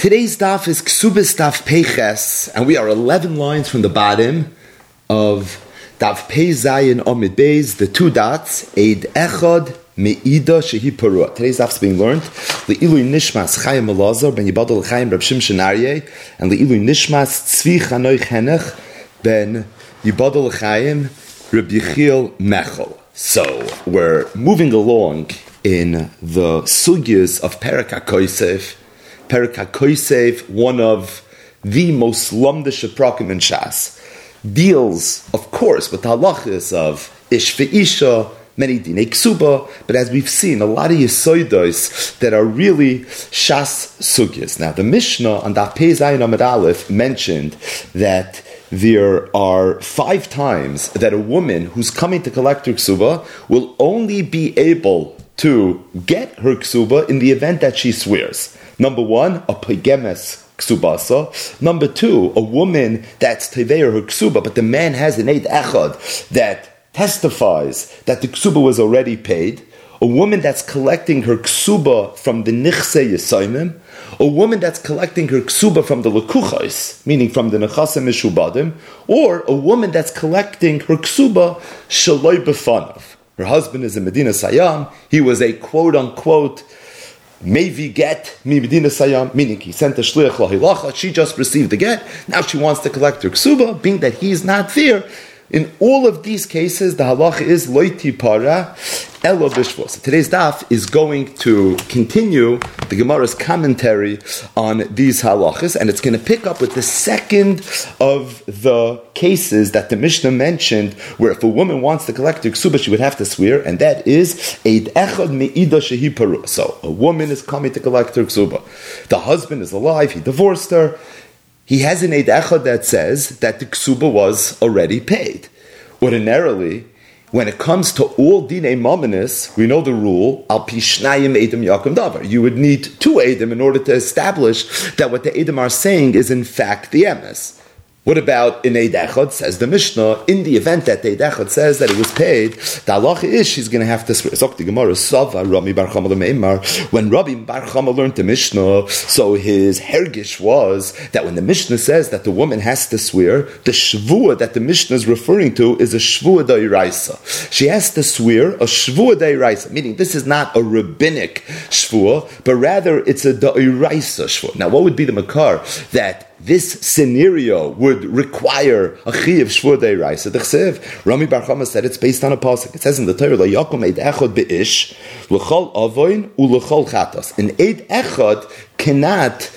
Today's daf is Ksubis daf Peches, and we are 11 lines from the bottom of daf Pei Zayin Omid Beis, the two dots, Eid Echad Me'ida Shehi Parua. Today's daf is being learned, Le'ilu Nishmas Chayim Elazar, Ben Yibadol Chayim Rab Shimshon Aryeh, and Le'ilu Nishmas Tzvi Chanoich Henech, Ben Yibadol Chayim Rab Yechiel Mechel. So, we're moving along in the sugyas of Perak HaKoisef, Perak HaKoisev, one of the most lumdish aprakim in Shas, deals, of course, with halachas of Ish Isha, many dinei ksuba, but as we've seen, a lot of yisoidos that are really shas sugyas. Now, the Mishnah on the Zayin Amid Aleph mentioned that there are five times that a woman who's coming to collect her ksuba will only be able to get her ksuba in the event that she swears. Number one, a pegemes ksubasa. Number two, a woman that's teveir her ksuba, but the man has an eid echad that testifies that the ksuba was already paid. A woman that's collecting her ksuba from the nichse yisaimim. A woman that's collecting her ksuba from the lekuchais, meaning from the nechasim mishubadim, or a woman that's collecting her ksuba shaloi befanav. Her husband is a Medina Sayam. He was a quote unquote Maybe get mi medina sayam, meaning he sent a shliach lahilacha. She just received the get. Now she wants to collect her ksuba, being that he's not there. In all of these cases, the halacha is loiti para elo bishvos. So today's daf is going to continue the Gemara's commentary on these halachas, and it's going to pick up with the second of the cases that the Mishnah mentioned, where if a woman wants to collect her ksuba, she would have to swear, and that is eid echad meida shehi. So a woman is coming to collect her ksuba. The husband is alive; he divorced her he has an Eid Echad that says that the ksuba was already paid. Ordinarily, when it comes to all dinei mominus, we know the rule, al pishnayim edim yakum davar. You would need two edim in order to establish that what the edim are saying is in fact the emes. What about in Eid Echad? Says the Mishnah, in the event that Eid says that it was paid, the halacha is she's going to have to swear. Zok the Gemara, Sava, Rami Bar Meimar. When Rami Bar Chama learned the Mishnah, so his hergish was that when the Mishnah says that the woman has to swear, the shvua that the Mishnah is referring to is a shvua da'iraisa. She has to swear a shvua da'iraisa, meaning this is not a rabbinic shvua, but rather it's a da'iraisa shvua. Now, what would be the makar that this scenario would require a chiv shvur deiraisa. The chsev Rami Bar Chama said it's based on a pasuk. It says in the Torah, "La yakum eid echad beish l'chol avoin u'l'chol chatas." An eid echad cannot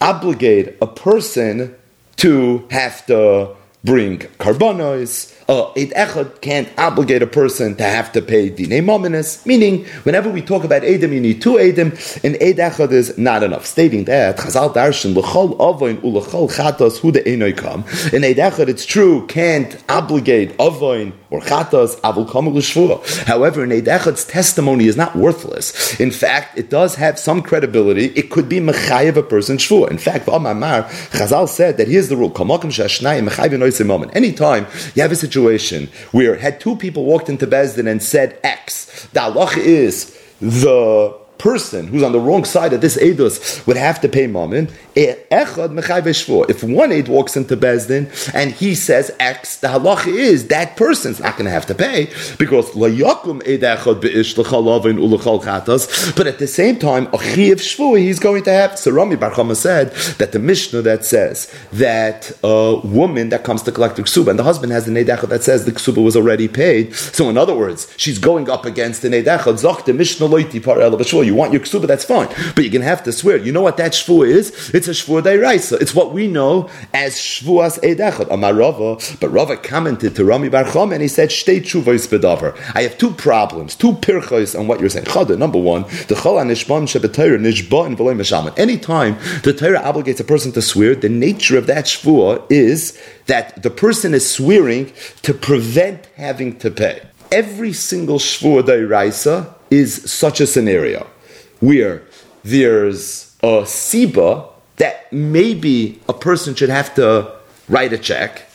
obligate a person to have to bring karbonos. Uh, Eid Echad can't obligate a person to have to pay dinei mominus, meaning whenever we talk about Edim, you need two Edim, and Eid Echad is not enough. Stating that, Chazal Darshan, L'chol Avoin U'L'chol Chatos Hu De'enoi Kam. In Eid Echad, it's true, can't obligate Avoin or Chatos Avul L'Shvua. However, in Eid Echad's testimony is not worthless. In fact, it does have some credibility. It could be Mechayev a person's Shvua. In fact, V'amamar, Chazal said that here's the rule, Kamakim Shashnayim Mechayev Anytime you have a situation where had two people walked into Bezdin and said X, the halach is the person who's on the wrong side of this edus would have to pay mammon. If one aid walks into Bezdin and he says X, the halacha is that person's not going to have to pay because But at the same time, a chiv shvu he's going to have. So Rami Bar Chama said that the Mishnah that says that a woman that comes to collect the ksuba and the husband has an edechad that says the ksuba was already paid. So in other words, she's going up against an edechad. Zok the Mishnah loiti par You want your ksuba, that's fine, but you're going to have to swear. You know what that shvu is? It's a shvua deiraisa. It's what we know as shvuas edechad. Amarava, but Rava commented to Rami Bar and he said, "Shtei tshuvois bedavar." I have two problems, two pirchos on what you're saying. Chada, number one, the chol anishbam shebetayr nishba and v'loy meshaman. Anytime the Torah obligates a person to swear, the nature of that shvua is that the person is swearing to prevent having to pay. Every single shvua deiraisa is such a scenario where there's a siba that maybe a person should have to write a check,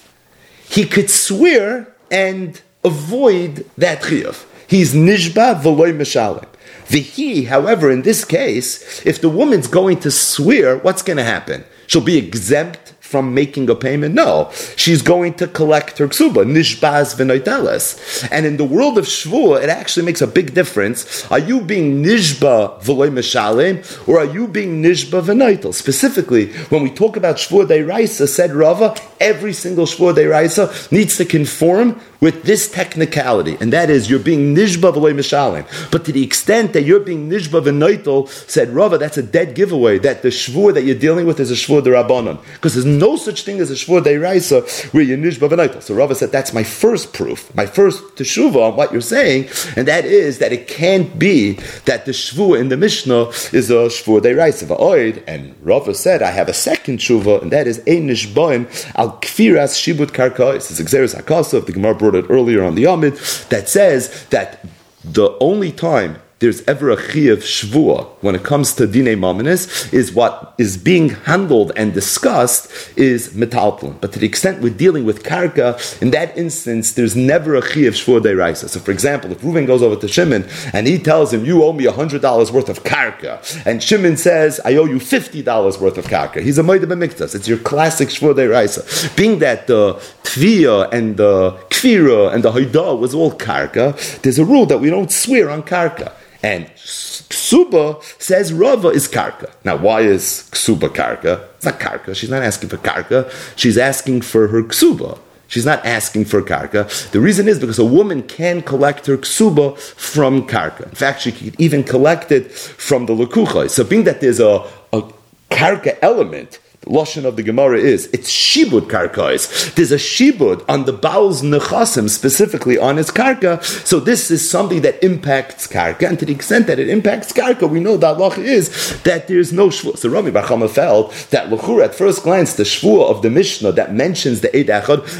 he could swear and avoid that chiyuv. He's nishba v'loy mishalim. The he, however, in this case, if the woman's going to swear, what's going to happen? She'll be exempt from making a payment? No. She's going to collect her ksuba, nishbaz v'noiteles. And in the world of shvua, it actually makes a big difference. Are you being nishba v'loy meshalim, or are you being nishba v'noitel? Specifically, when we talk about shvua deiraisa, said Rava, every single shvua deiraisa needs to conform with this technicality, and that is you're being nishba v'loy meshalim. But to the extent that you're being nishba v'noitel, said Rava, that's a dead giveaway, that the shvua that you're dealing with is a shvua derabanan. Because there's no such thing as a shvur deiraisa where you nish bavanaita. So Rava said that's my first proof, my first teshuva on what you're saying, and that is that it can't be that the shvur in the Mishnah is a shvur deiraisa va'oid. And Rava said I have a second teshuva, and that is ein nishboim al kfiras shibut karkais. It's Xeris Akasov. The Gemara brought it earlier on the Amid that says that the only time there's ever a of shvua when it comes to dine maminis is what is being handled and discussed is metalplin. But to the extent we're dealing with karka, in that instance, there's never a of shvua deiraisa. So, for example, if Reuven goes over to Shimon and he tells him, "You owe me hundred dollars worth of karka," and Shimon says, "I owe you fifty dollars worth of karka," he's a moed b'miktas. It's your classic shvua deiraisa. Being that the tviya and the kfira and the haidah was all karka, there's a rule that we don't swear on karka. And ksuba says Rava is karka. Now, why is ksuba karka? It's not karka. She's not asking for karka. She's asking for her ksuba. She's not asking for karka. The reason is because a woman can collect her ksuba from karka. In fact, she could even collect it from the lekucha. So, being that there's a, a karka element, lashon of the Gemara is it's shibud karkais. There's a shibud on the bowels nechasim, specifically on its karka. So this is something that impacts karka, and to the extent that it impacts karka, we know that lach is that there's no shvua. So Rami Bar Chama felt that lachur at first glance the shvua of the Mishnah that mentions the Eid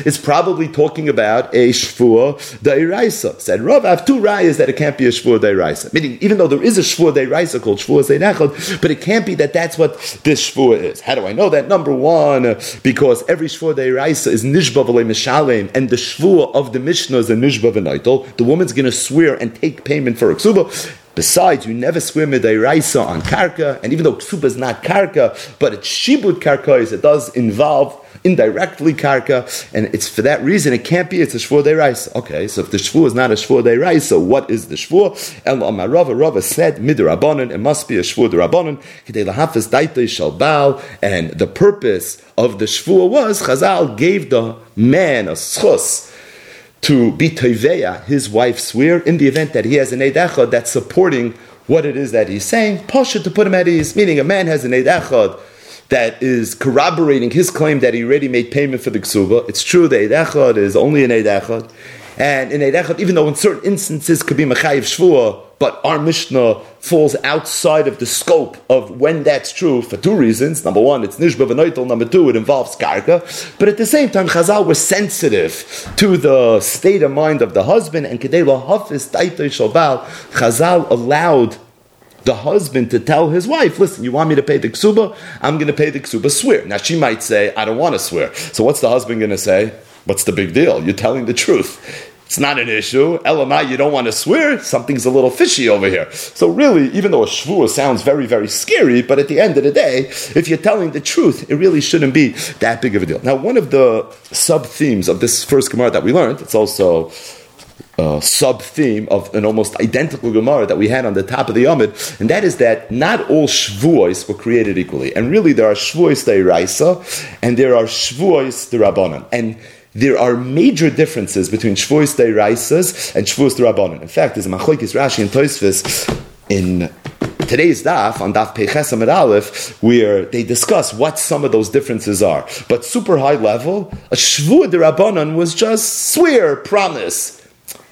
is probably talking about a shvua deiraisa. Said Rav, I have two rayas that it can't be a shvua deiraisa. Meaning, even though there is a shvua deiraisa called shvua Eid Echad, but it can't be that that's what this shvua is. How do I know? That number one because every shvua deiraisa is nishba v'le mishalem, and the shvua of the Mishnah is a nishba v'naitel. The woman's going to swear and take payment for a ksuba. Besides, you never swear midairaisa on karka, and even though ksuba is not karka, but it's shibud karka, it does involve indirectly karka, and it's for that reason it can't be. It's a shvur deiraisa. Okay, so if the shvur is not a shvur deiraisa, what is the shvur? El Amarava Rava Rava said midrabanan. It must be a shvur derabanan. Kidei lahafes daitei shalbal, and the purpose of the shvur was Chazal gave the man a schus to be toiveya, his wife swear, in the event that he has an eidachad that's supporting what it is that he's saying, pasha to put him at ease, meaning a man has an eidachad that is corroborating his claim that he already made payment for the ksuba. It's true that Eid is only an Eid and in Eid even though in certain instances could be Mechayiv Shvua, but our Mishnah falls outside of the scope of when that's true for two reasons. Number one, it's Nishba V'Noitel. Number two, it involves Karka. But at the same time, Chazal was sensitive to the state of mind of the husband, and Kedei Hafiz Taitoi Shalbal, Chazal allowed the husband to tell his wife, listen, you want me to pay the ksuba? I'm going to pay the ksuba. Swear. Now she might say, I don't want to swear. So what's the husband going to say? What's the big deal? You're telling the truth. It's not an issue. Elamai, you don't want to swear. Something's a little fishy over here. So really, even though a shvua sounds very, very scary, but at the end of the day, if you're telling the truth, it really shouldn't be that big of a deal. Now, one of the sub themes of this first Gemara that we learned, it's also uh, sub theme of an almost identical Gemara that we had on the top of the Yomid, and that is that not all Shvuos were created equally. And really, there are Shvuos Deiraisa and there are Shvuos Derabanan. And there are major differences between Shvuos Deiraisas and Shvuos Derabanan. In fact, there's a Machoikis Rashi and Toisvis in today's daf on daf Peches Amid Aleph, where they discuss what some of those differences are. But super high level, a shvu derabanan was just swear, promise.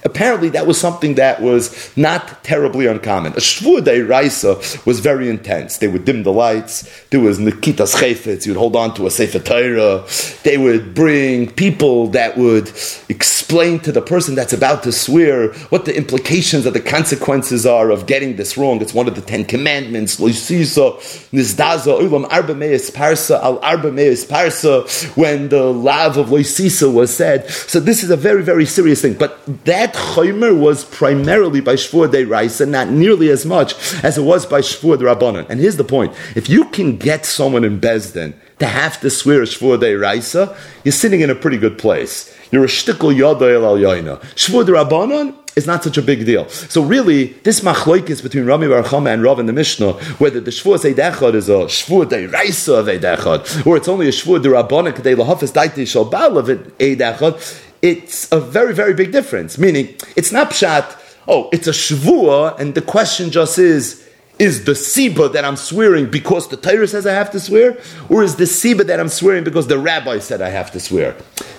Apparently, that was something that was not terribly uncommon. A shvur raisa was very intense. They would dim the lights. There was nikitas chayfetz. You would hold on to a sefer Torah. They would bring people that would explain to the person that's about to swear what the implications of the consequences are of getting this wrong. It's one of the Ten Commandments. Loisisa nizdaza ulam arba parsa al arba parsa. When the lav of loisisa was said. So this is a very very serious thing. But that that chaymer was primarily by Shvur de Raisa, not nearly as much as it was by Shvur de Rabbanon. And here's the point. If you can get someone in Bezdin to have to swear a Shvur de Raisa, you're sitting in a pretty good place. You're a shtickle yada el al yoina. Shvur de Rabbanon, is not such a big deal. So really, this machloikis between Rami Bar and Rav in the Mishnah, whether the shvur Eidechad is a shvur de Raisa of Eidechad, or it's only a shvur de Rabbanik de Lahafis Daiti Shal Baal of Eidechad, it's a very, very big difference. Meaning, it's not pshat, oh, it's a shvur, and the question just is, is the siba that I'm swearing because the Torah says I have to swear, or is the siba that I'm swearing because the rabbi said I have to swear?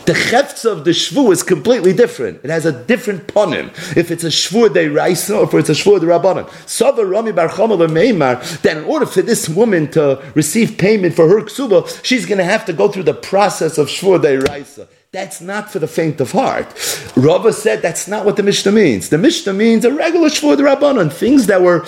The chefts of the shvu is completely different. It has a different ponim. If it's a shvu de raisa or if it's a shvu de rabbanon. Sava Rami Bar Meimar, then in order for this woman to receive payment for her ksuba, she's going to have to go through the process of shvu de raisa. That's not for the faint of heart. Rava said that's not what the Mishnah means. The Mishnah means a regular shvu de rabbanon, things that were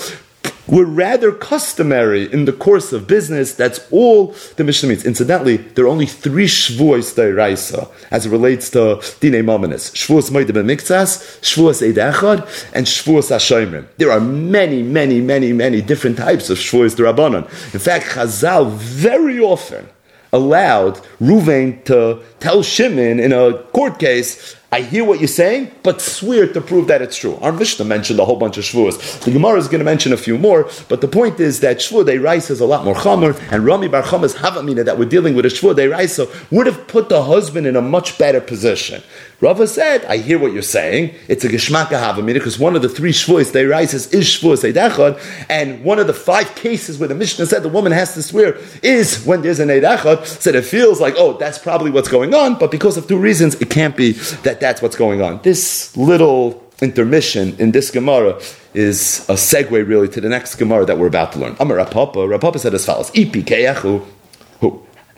were rather customary in the course of business. That's all the Mishnah means. Incidentally, there are only three shvuos deraisa as it relates to dine mominus: shvuos moed b'miktzas, shvuos edechad, and shvuos hashomrim. There are many, many, many, many different types of shvuos derabanan. In fact, Chazal very often allowed Ruvain to tell Shimon in a court case, I hear what you're saying, but swear to prove that it's true. Our Mishnah mentioned a whole bunch of shvuas. The Gemara is going to mention a few more, but the point is that shvur de is a lot more chamer, and Rami Bar Chama's havamina that we're dealing with a shvur de would have put the husband in a much better position. Rava said, I hear what you're saying. It's a geshmaka havamina because one of the three shvuas de rice is shvur seidachad, and one of the five cases where the Mishnah said the woman has to swear is when there's an eidachad. Said it feels like, oh, that's probably what's going on, but because of two reasons, it can't be that that's what's going on. This little intermission in this Gemara is a segue really to the next Gemara that we're about to learn. Amar Rapapa, Rapapa said as follows: Ipi who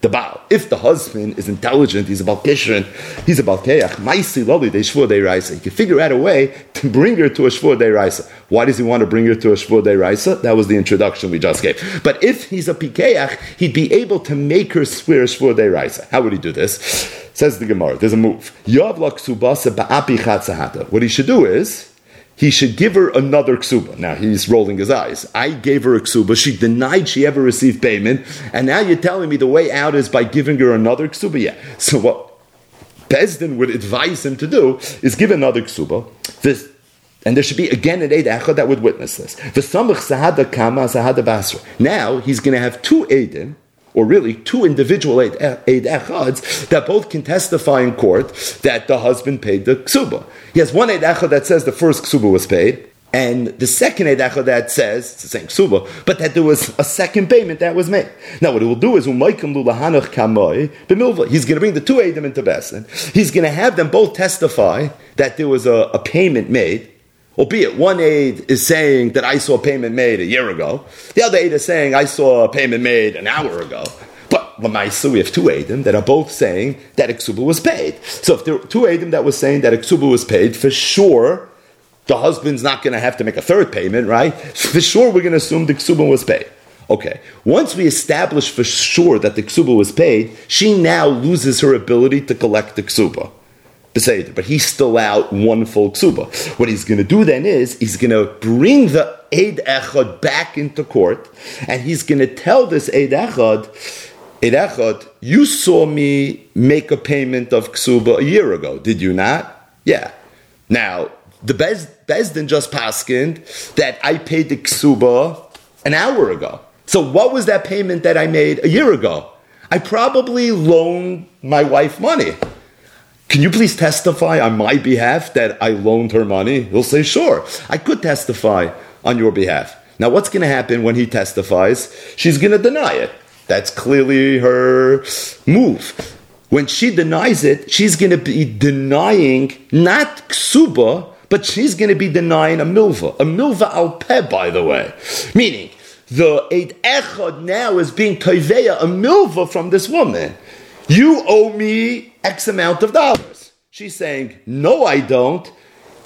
the Baal. If the husband is intelligent, he's about Kishrin, he's about Keach, Maisi Loli de Shvur de Raisa. He can figure out a way to bring her to a Shvur de Raisa. Why does he want to bring her to a Shvur de Raisa? That was the introduction we just gave. But if he's a Pikeach, he'd be able to make her swear a Shvur de Raisa. How would he do this? Says the Gemara, there's a move. What he should do is, he should give her another ksuba. Now he's rolling his eyes. I gave her a ksuba. She denied she ever received payment, and now you're telling me the way out is by giving her another ksuba. Yeah. So what Bezdin would advise him to do is give another ksuba. This, and there should be again an Eid Echad that would witness this. Now he's going to have two Eidim or really two individual Eid Echads that both can testify in court that the husband paid the ksuba. He has one Eid Echad that says the first ksuba was paid, and the second Eid that says, it's the same ksuba, but that there was a second payment that was made. Now what he will do is, he's going to bring the two Eidim into Besin. He's going to have them both testify that there was a, a payment made, Albeit one aid is saying that I saw payment made a year ago, the other aid is saying I saw a payment made an hour ago. But Lamaisa, we have two Adim that are both saying that Iksuba was paid. So if there are two Adim that was saying that Iksuba was paid, for sure the husband's not going to have to make a third payment, right? For sure we're going to assume the Iksuba was paid. Okay, once we establish for sure that the Ksuba was paid, she now loses her ability to collect the Ksuba. But he's still out one full ksuba. What he's going to do then is he's going to bring the Eid Echad back into court, and he's going to tell this Eid Echad, Eid Echad, you saw me make a payment of ksuba a year ago, did you not? Yeah. Now, the Bez, Bezdin just paskined that I paid the ksuba an hour ago. So what was that payment that I made a year ago? I probably loaned my wife money. Can you please testify on my behalf that I loaned her money? He'll say, Sure, I could testify on your behalf. Now, what's going to happen when he testifies? She's going to deny it. That's clearly her move. When she denies it, she's going to be denying not ksuba, but she's going to be denying a milva. A milva al peh, by the way. Meaning, the Eid Echad now is being toiveya, a milva from this woman. You owe me X amount of dollars. She's saying, No, I don't.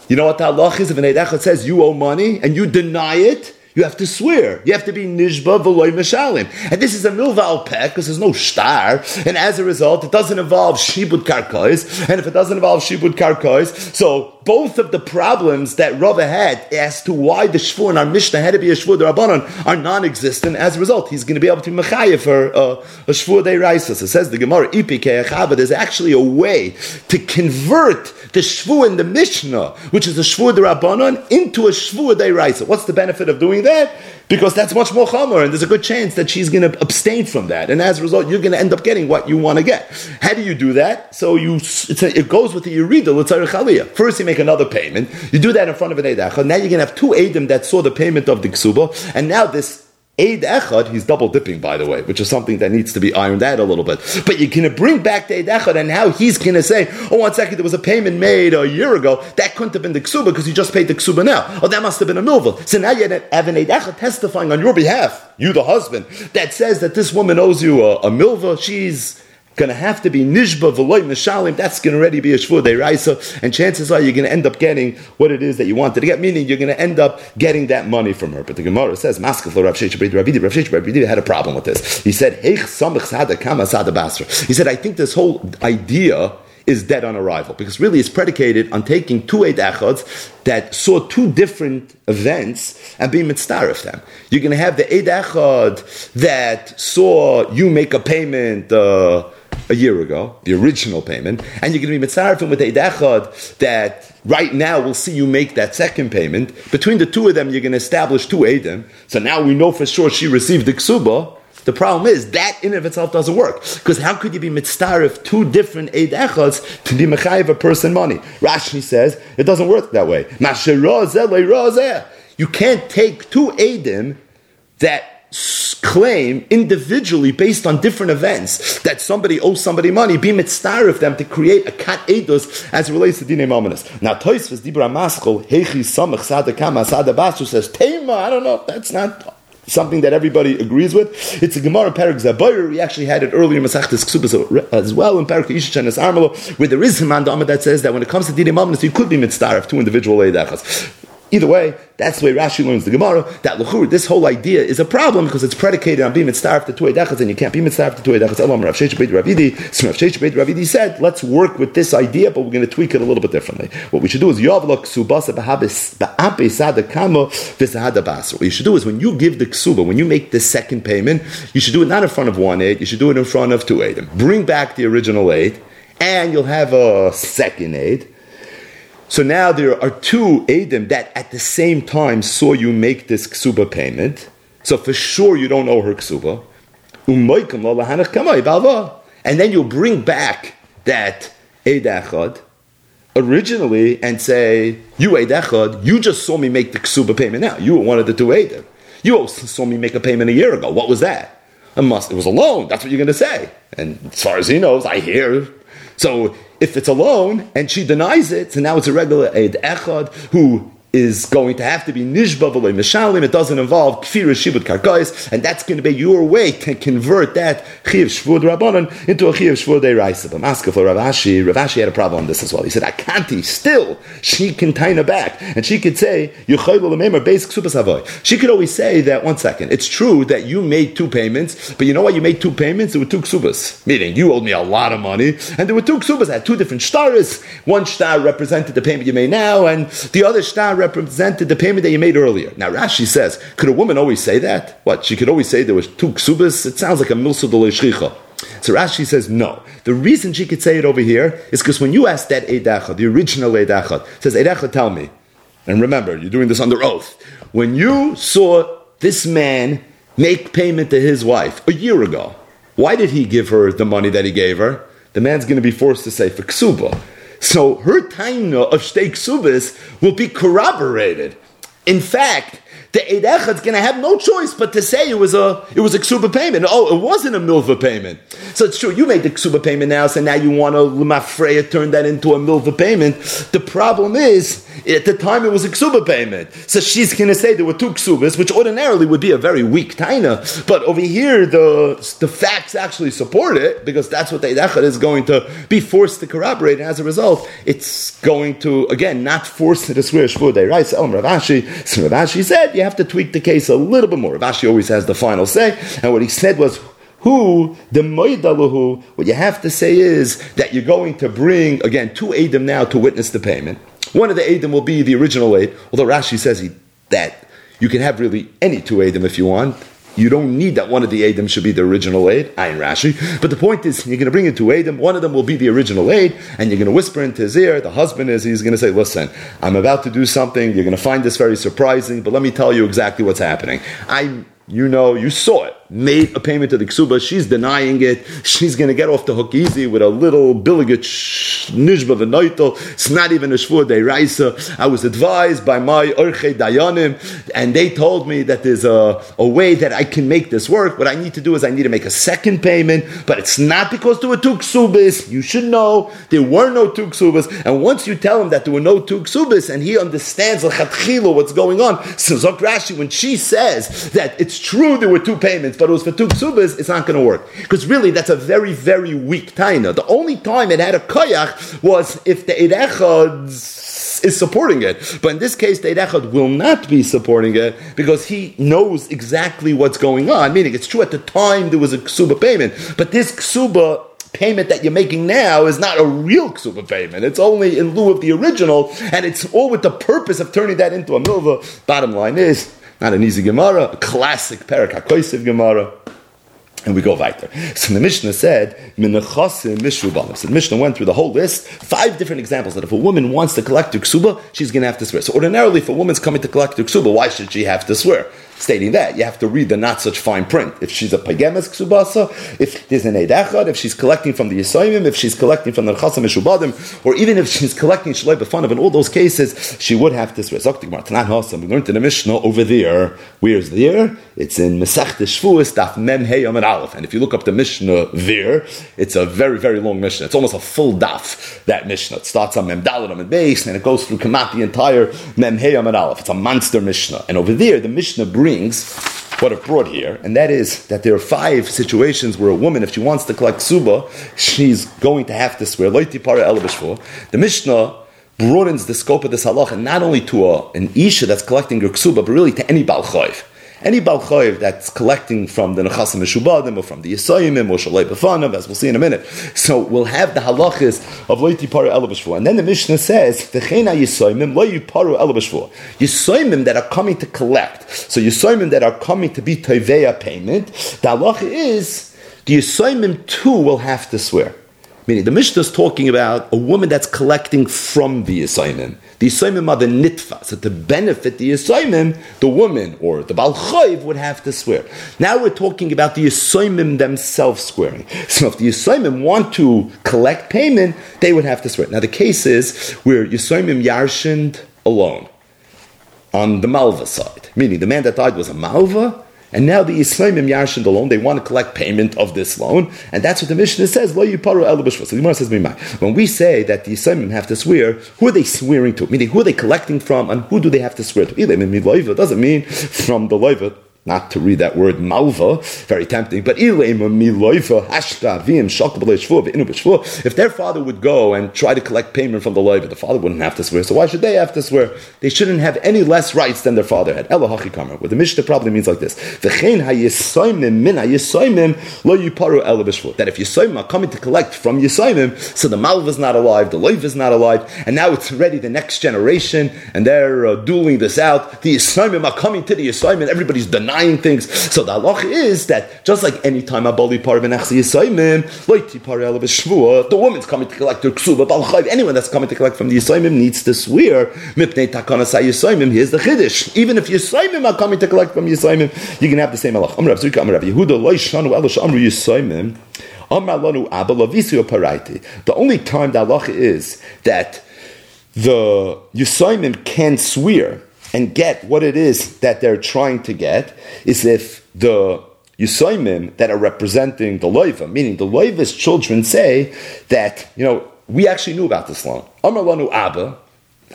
You know what the halach is? If an Eid says you owe money and you deny it, You have to swear. You have to be nishba v'loy mishalim. And this is a milval pek because there's no star. And as a result, it doesn't involve shibud karkois. And if it doesn't involve shibud karkois, so both of the problems that Rava had as to why the shvu and our Mishnah had to be a shvu rabbanon are non-existent. As a result, he's going to be able to be for uh, a shvu deiraisa. It says the Gemara, ipi There's actually a way to convert the shvu in the Mishnah, which is the shvu de rabbanon, into a shvu deiraisa. What's the benefit of doing that? because that's much more chomer, and there's a good chance that she's going to abstain from that, and as a result, you're going to end up getting what you want to get. How do you do that? So you, a, it goes with the Yerida l'tzarech First, you make another payment. You do that in front of an Eidacha. Now you're going to have two Eidim that saw the payment of the Ksuba, and now this Eid Echad, he's double dipping, by the way, which is something that needs to be ironed out a little bit. But you're going to bring back the Eid Echad, and now he's going to say, oh, one second, there was a payment made a year ago. That couldn't have been the Ksuba because you just paid the Ksuba now. Oh, that must have been a Milva. So now you have an Eid Echad testifying on your behalf, you the husband, that says that this woman owes you a, a Milva. She's going to have to be nishba v'loy mishalim. That's going to already be a shvur deraisa, and chances are you're going to end up getting what it is that you wanted to get. Meaning you're going to end up getting that money from her. But the Gemara says, "Maskef lo Rav Sheish Rav Sheish had a problem with this. He said, "Heich sada kama sada basra." He said, "I think this whole idea." is dead on arrival because really it's predicated on taking two Eid Echads that saw two different events and being mitzvah of them. You're going to have the Eid Echad that saw you make a payment uh, a year ago, the original payment, and you're going to be mitzarefim with Eid that right now we'll see you make that second payment. Between the two of them, you're going to establish two Eidim. So now we know for sure she received the ksuba. The problem is that in of itself doesn't work because how could you be mitzaref two different Eid Echads to be mechayiv a person money? Rashi says it doesn't work that way. You can't take two Eidim that claim individually based on different events that somebody owes somebody money, be mitzvah of them to create a kat edus as it relates to dine mominus. Now Toisvus Dibra Maskol Hechi Samach Sada Kama Sada Basu says Tema. I don't know if that's not something that everybody agrees with. It's a Gemara Perak Zabayr. We actually had it earlier in Masachtas Ksubas as well in Perak Ishachanas Armalo, where there is Haman that says that when it comes to Dine Mominus, you could be mitzvah of two individual Eidachas. Either way, that's the way Rashi learns the Gemara. That luchur, this whole idea is a problem because it's predicated on being mitzvah to two edachas, and you can't be mitzvah to two edachas. Elam Rav Sheish Beit Ravidi. Rav Sheish Beit Ravidi said, let's work with this idea, but we're going to tweak it a little bit differently. What we should do is yavlok subasa b'habes ba'ape kamo v'sahada basar. What you should do is when you give the ksuba, when you make the second payment, you should do it not in front of one aid, you should do it in front of two aid. Bring back the original aid, and you'll have a second aid so now there are two Adim that at the same time saw you make this ksuba payment. So for sure you don't owe her ksuba. And then you'll bring back that Eid originally and say, You Eid you just saw me make the ksuba payment now. You were one of the two Eidim. You also saw me make a payment a year ago. What was that? It, must, it was a loan. That's what you're going to say. And as far as he knows, I hear. So if it's a loan and she denies it, so now it's a regular Eid Echad who is going to have to be nishba v'loy mishalim. It doesn't involve kfir shibud karkais, and that's going to be your way to convert that chiv shvud rabbanon into a chiv shvud deiraisa. But Maska for Rav Ashi, Ravashi had a problem on this as well. He said, "Akanti, still she can tie her back, and she could say yuchaylu basic supas She could always say that. One second, it's true that you made two payments, but you know why you made two payments? There were two ksubas, meaning you owed me a lot of money, and there were two ksubas. I had two different stars. One star represented the payment you made now, and the other star represented the payment that you made earlier. Now Rashi says, could a woman always say that? What? She could always say there was two ksubas? It sounds like a milsa shricha. So Rashi says no. The reason she could say it over here is because when you ask that Eidacha, the original Eidacha, says, Eidacha, tell me. And remember, you're doing this under oath. When you saw this man make payment to his wife a year ago, why did he give her the money that he gave her? The man's going to be forced to say for ksuba. So her taina of shtei ksubis will be corroborated. In fact, the Eid is going to have no choice but to say it was a it was a ksuba payment. Oh, it wasn't a milva payment. So it's true. You made the ksuba payment now, so now you want to lemafreya turn that into a milva payment. The problem is at the time it was a ksuba payment. So she's going to say there were two ksubas, which ordinarily would be a very weak taina. But over here, the the facts actually support it because that's what the Eid is going to be forced to corroborate. And as a result, it's going to again not force it to swear shvur right? So um, Ravashi, so Ravashi says said you have to tweak the case a little bit more. Rashi always has the final say, and what he said was who the moidaluhu, what you have to say is that you're going to bring again two Adam now to witness the payment. One of the Adam will be the original aid, although Rashi says he, that you can have really any two Adam if you want. You don't need that one of the Adam should be the original aid, Ayin Rashi. But the point is, you're going to bring in two Adam, one of them will be the original aid, and you're going to whisper into his ear, the husband is, he's going to say, listen, I'm about to do something, you're going to find this very surprising, but let me tell you exactly what's happening. I you know, you saw it. Made a payment to the ksuba. She's denying it. She's going to get off the hook easy with a little billigit nishba v'noitel. It's not even a shvur reisa. I was advised by my urche dayanim, and they told me that there's a, a way that I can make this work. What I need to do is I need to make a second payment, but it's not because there were two ksubas. You should know there were no two ksubas. And once you tell him that there were no two ksubas, and he understands what's going on, so Zok Rashi, when she says that it's true there were two payments, but it was for two ksubas, it's not going to work. Because really, that's a very, very weak taina. The only time it had a koyach was if the Eidechad is supporting it. But in this case, the Eidechad will not be supporting it because he knows exactly what's going on. Meaning, it's true at the time there was a ksuba payment, but this ksuba payment that you're making now is not a real ksuba payment. It's only in lieu of the original, and it's all with the purpose of turning that into a milva. Bottom line is, not an easy Gemara, a classic Perak HaKoisiv Gemara. And we go weiter. So the Mishnah said. So the Mishnah went through the whole list, five different examples that if a woman wants to collect her ksuba, she's going to have to swear. So ordinarily, if a woman's coming to collect her ksuba, why should she have to swear? Stating that. You have to read the not such fine print. If she's a pagemes ksubasa, if there's an eidachad, if she's collecting from the yisoyim, if she's collecting from the chasam or even if she's collecting shalai b'fanav, in all those cases, she would have to swear. So we learned in the Mishnah over there. Where's there? It's in Mesach Shvuas, Daf Mem Hey Yom Aleph. And if you look up the Mishnah there, it's a very, very long Mishnah. It's almost a full daf, that Mishnah. It starts on Mem Dalet Amid Beis, and it goes through Kamat, the entire Mem Hey Yom Aleph. It's a monster Mishnah. And over there, the Mishnah brings brings what it brought here, and that is that there are five situations where a woman, if she wants to collect suba, she's going to have to swear. The Mishnah broadens the scope of this halacha not only to a, an isha that's collecting her ksuba, but really to any balchayv. Any Balchayev that's collecting from the Nechasim Meshubadim or from the Yisayimim or Shalei Befanav, as we'll see in a minute. So we'll have the halachas of Loiti Paru Elabashvur. And then the Mishnah says, V'chena Yisayimim lo Yiparu Elabashvur. Yisayimim that are coming to collect. So Yisayimim that are coming to be Toiveya payment, the halacha is, the Yisayimim too will have to swear. Meaning, the Mishnah is talking about a woman that's collecting from the Yisayimim. The Yisayimim are the nitfa. So to benefit the Yisayimim, the woman or the Balchayv would have to swear. Now we're talking about the Yisayimim themselves swearing. So if the Yisayimim want to collect payment, they would have to swear. Now the case is where Yisayimim yarshind alone on the Malva side, meaning the man that died was a Malva and now the Yisoimim Yarshin the loan, they want to collect payment of this loan, and that's what the Mishnah says, Lo Yiparu El So the Gemara says, When we say that the Yisoimim have to swear, who are they swearing to? Meaning, who are they collecting from, and who do they have to swear to? It doesn't mean from the Loiva not to read that word malva, very tempting, but if their father would go and try to collect payment from the loiva, the father wouldn't have to swear, so why should they have to swear? They shouldn't have any less rights than their father had. What the Mishnah probably means like this. That if Yisoimim are coming to collect from Yisoimim, so the malva is not alive, the loiva is not alive, and now it's ready the next generation, and they're uh, dueling this out. The Yisoimim are coming to the Yisoimim, everybody's denying denying things. So the halach is that just like any time a Abali par Yisaimim, Loiti par the woman's coming to collect her ksuba, Balchayv, anyone that's coming to collect from the Yisaimim needs to swear, Mipnei Takana Sa Yisaimim, here's the Chiddush. Even if Yisaimim are coming to collect from Yisaimim, you can have the same halach. Amrav Zurika, Amrav Yehuda, Elosh Amru Yisaimim, the only time the halacha is that the Yisaimim can swear and get what it is that they're trying to get is if the Yisoimim that are representing the Loiva, meaning the Loiva's children say that, you know, we actually knew about this loan. Amar Lanu Abba,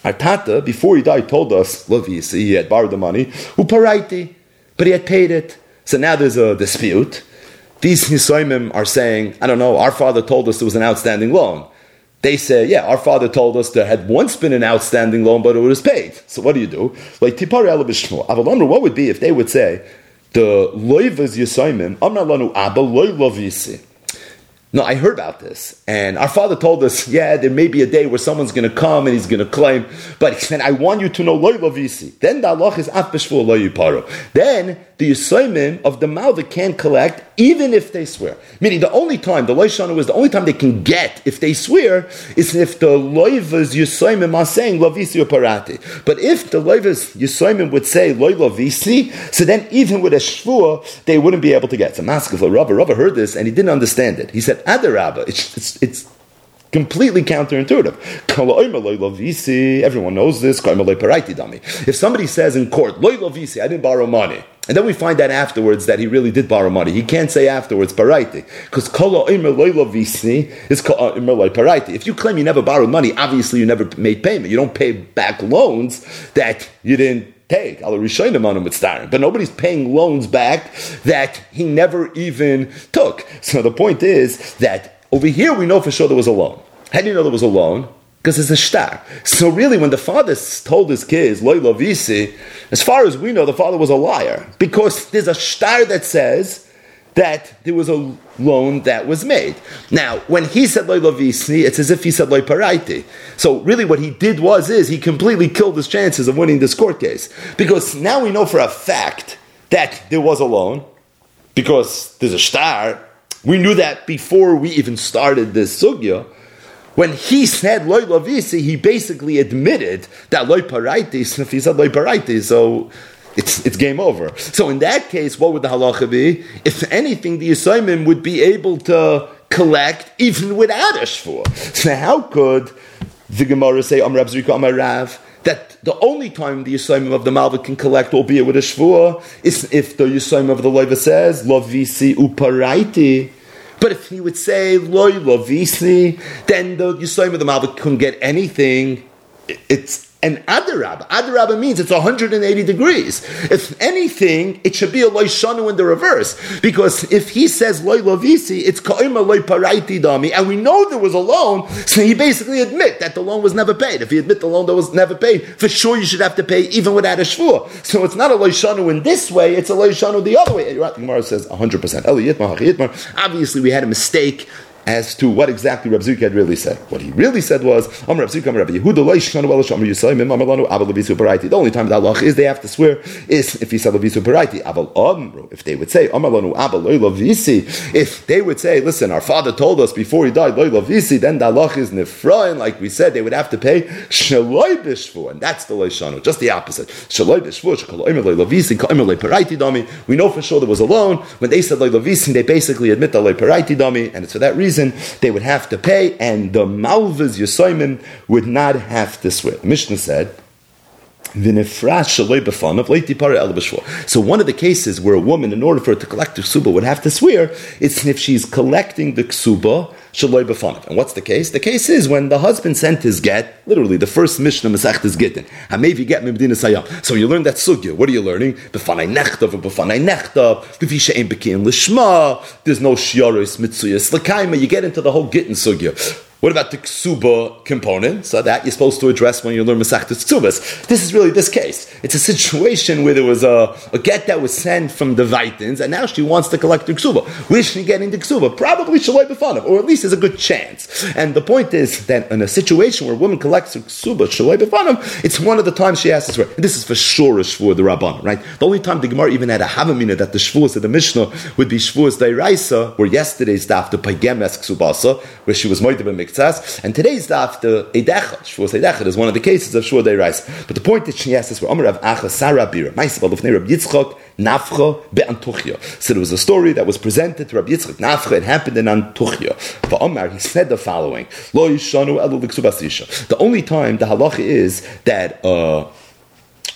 our Tata, before he died, told us, Levi, he had borrowed the money, uparaiti, but he had paid it. So now there's a dispute. These Yisoimim are saying, I don't know, our father told us there was an outstanding loan. They say, yeah, our father told us there had once been an outstanding loan, but it was paid. So what do you do? Like tipari what would be if they would say the loivas yisaimim amar lanu abba loy lovisi. No, I heard about this. And our father told us, yeah, there may be a day where someone's going to come and he's going to claim, but he said, I want you to know loy lovisi. Then the Allah is afbishfu loy. Then the Yisoimim of the Malva can collect even if they swear. Meaning the only time, the Loishanu was the only time they can get if they swear is if the Loivas Yisoimim are saying Lavisi or Parati. But if the Loivas Yisoimim would say Loi Lavisi, so then even with a Shvua, they wouldn't be able to get. So Maskefla Rabba, Rabba heard this and he didn't understand it. He said, Adarabba, it's, it's, it's completely counterintuitive. Everyone knows this. If somebody says in court, I didn't borrow money, and then we find out afterwards that he really did borrow money. He can't say afterwards paraiti because is paraiti. If you claim you never borrowed money, obviously you never made payment. You don't pay back loans that you didn't take. But nobody's paying loans back that he never even took. So the point is that over here we know for sure there was a loan. How do you know there was a loan? because it's a star. So really, when the father told his kids, Loy Lovisi, as far as we know, the father was a liar. Because there's a star that says that there was a loan that was made. Now, when he said Loy Lovisi, it's as if he said Loy Paraiti. So really what he did was, is he completely killed his chances of winning this court case. Because now we know for a fact that there was a loan, because there's a star. We knew that before we even started this sugya. When he said loy lavisi, he basically admitted that loy paraitis. If he said loy paraitis, so it's, it's game over. So in that case, what would the halacha be? If anything, the Yisoimim would be able to collect even without a shvur. So how could the Gemara say, Am Amar Abzrika Amar Rav, that the only time the Yisoimim of the Malva can collect, albeit with a shvur, is if the Yisoimim of the Leiva says, Lovisi uparaiti. But if he would say loy lovisi, then the Yisoimim of the Malvik couldn't get anything. It's and Adarab. Adarab means it's 180 degrees. If anything, it should be a loy shanu in the reverse. Because if he says loy lovisi, it's ka'ima loy paraiti dami, and we know there was a loan, so he basically admit that the loan was never paid. If he admit the loan that was never paid, for sure you should have to pay even without a shvur. So it's not a loy shanu in this way, it's a loy shanu the other way. Gemara says 100%. Obviously, we had a mistake as to what exactly Reb Zuki had really said. What he really said was, Am Zuki, Am Reb Yehuda. The only time that Allah is they have to swear is if he said Levisu Paraiti. Abel Amru, if they would say, Amalanu, Abel Loi Levisi, if they would say, listen, our father told us before he died, Loi Levisi, then the Allah is Nifrain, like we said, they would have to pay Shaloi and that's the Leishanu, just the opposite. Shaloi Bishvu, Loi Paraiti Dami. We know for sure there was a loan. When they said Loi Levisi, they basically admit the Paraiti Dami, and it's for that reason they would have to pay, and the Malvas Yosoimim would not have to swear. The Mishnah said, so one of the cases where a woman, in order for her to collect the ksuba, would have to swear, it's if she's collecting the ksuba. And what's the case? The case is when the husband sent his get, literally the first Mishnah Masech is Gittin. Hamevi get sayam. So you learn that sugya. What are you learning? B'fanai nechtav b'fanai nechtav. B'visha ein lishma. There's no shiaris mitzuyas l'kaima. You get into the whole Gittin sugya. What about the ksuba component? So that you're supposed to address when you learn Masechtas Ksubas. This is really this case. It's a situation where there was a, a get that was sent from the Vaitins, and now she wants to collect the ksuba. Should she get into ksuba? Probably Shaloi B'fanav, or at least there's a good chance. And the point is that in a situation where a woman collects her ksuba, Shaloi B'fanav, it's one of the times she asks swear. This is for sure a shvur the Rabban, right? The only time the Gemara even had a havamina that the shvuas of the Mishnah would be shvuas Dairaisa, where yesterday's daf the Paigemes Ksubasa, where she was Moidim and today's daf, the Eidechad, Shvuas Eidechad, is one of the cases of Shvuah Rice. But the point that she asked is Amar Rav Acha Sar HaBira, Maisabal of Rab Yitzchok, Nafcha be'antuchya. So there was a story that was presented to Rabbi Yitzchak Nafcha. It happened in Antuchya. For Omar, he said the following: Lo yishanu elu The only time the halacha is that a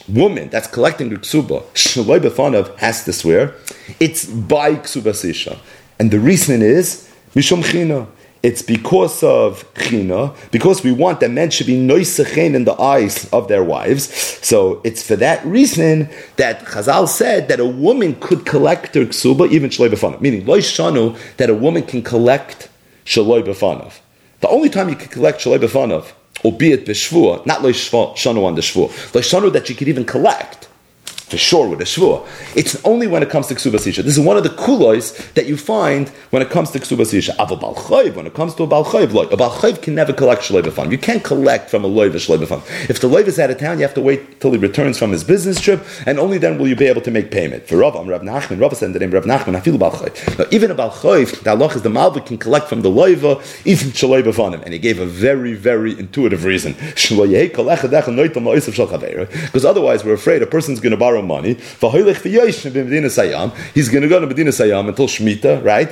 woman that's collecting the ksuba shaloi befanav has to swear. It's by ksubasisha, and the reason is mishum. It's because of china, because we want that men should be noisechen in the eyes of their wives. So it's for that reason that Chazal said that a woman could collect her ksuba even shaloi b'fanav, meaning loy shanu that a woman can collect shaloi b'fanav. The only time you can collect Shalei B'fanav, albeit B'shvua, not Lo Shanu on the Shvua, Lo Shanu that you could even collect, for sure with a shvur. It's only when it comes to ksubas isha. This is one of the kulois that you find when it comes to ksubas isha. Aval bal when it comes to a bal chayv, a bal chayv can never collect shalei You can't collect from a loiv shalei If the loiv is out of town, you have to wait till he returns from his business trip, and only then will you be able to make payment. For Rav, Rav Nachman. Rav said the name Rav Nachman. Feel bal chayv. Now, even a bal chayv, the Allah is the malva can collect from the loiva even shalei b'fanim, and he gave a very very intuitive reason. Because otherwise, we're afraid a person's going to borrow money. He's going to go to Medina Sayyam until Shemitah, right?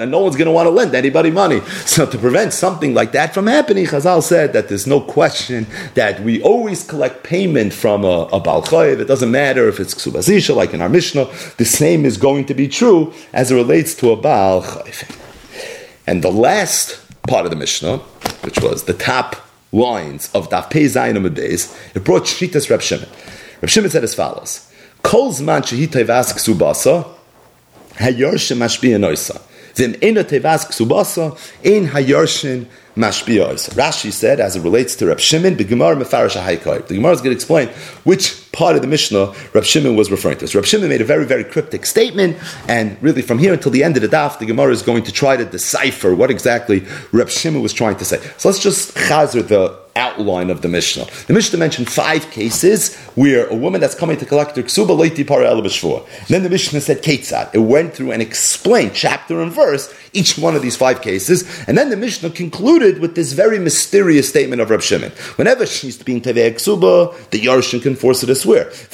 And no one's going to want to lend anybody money. So to prevent something like that from happening, Chazal said that there's no question that we always collect payment from a, a Baal It doesn't matter if it's Ksubazisha, like in our Mishnah. The same is going to be true as it relates to a Baal And the last part of the Mishnah, which was the top lines of Daf Pei Zayin Days, it brought Shitas Reb Shimon. Reb Shimon said as follows: Kol zman shehi tevas ksubasa, hayorshin mashbiya noisa. Vim ena tevas ksubasa, in hayorshin mashbiya noisa. Rashi said, as it relates to Reb Shimon, the Gemara mefarish. The Gemara is going to explain which part of the Mishnah Reb Shimon was referring to. So Reb Shimon made a very, very cryptic statement, and really from here until the end of the daf, the Gemara is going to try to decipher what exactly Reb Shimon was trying to say. So let's just chazer the outline of the Mishnah. The Mishnah mentioned five cases where a woman that's coming to collect her ksuba leiti para Then the Mishnah said ketzad. It went through and explained chapter and verse each one of these five cases, and then the Mishnah concluded with this very mysterious statement of Rab Shimon. Whenever she's being tevei ksuba, the Yarshin can force her to swear.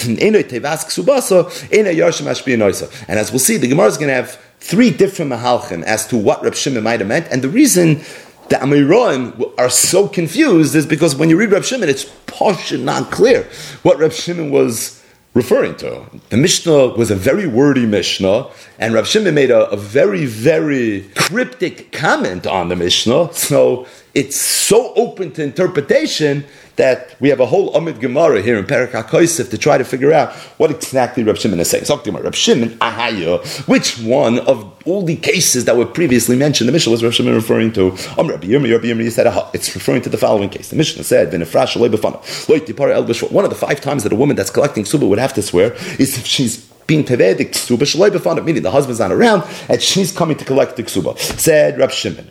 And as we'll see, the Gemara is going to have three different mahalchim as to what Rab Shimon might have meant, and the reason the Amiroim are so confused is because when you read Reb Shimon, it's posh and not clear what Reb Shimon was referring to. The Mishnah was a very wordy Mishnah, and Reb Shimon made a, a very, very cryptic comment on the Mishnah. So it's so open to interpretation that we have a whole Amid Gemara here in Perak HaKoisef to try to figure out what exactly Reb Shimon is saying. So, Reb Shimon, Ahaya, which one of all the cases that were previously mentioned, the Mishnah was Reb Shimon referring to? Um, Rabbi Yirmi, Rabbi Yirmi said, Aha, it's referring to the following case. The Mishnah said, One of the five times that a woman that's collecting suba would have to swear is if she's being tevedik ksuba shaloi b'fanav, meaning the husband's not around and she's coming to collect the ksuba. Said Rab Shimon,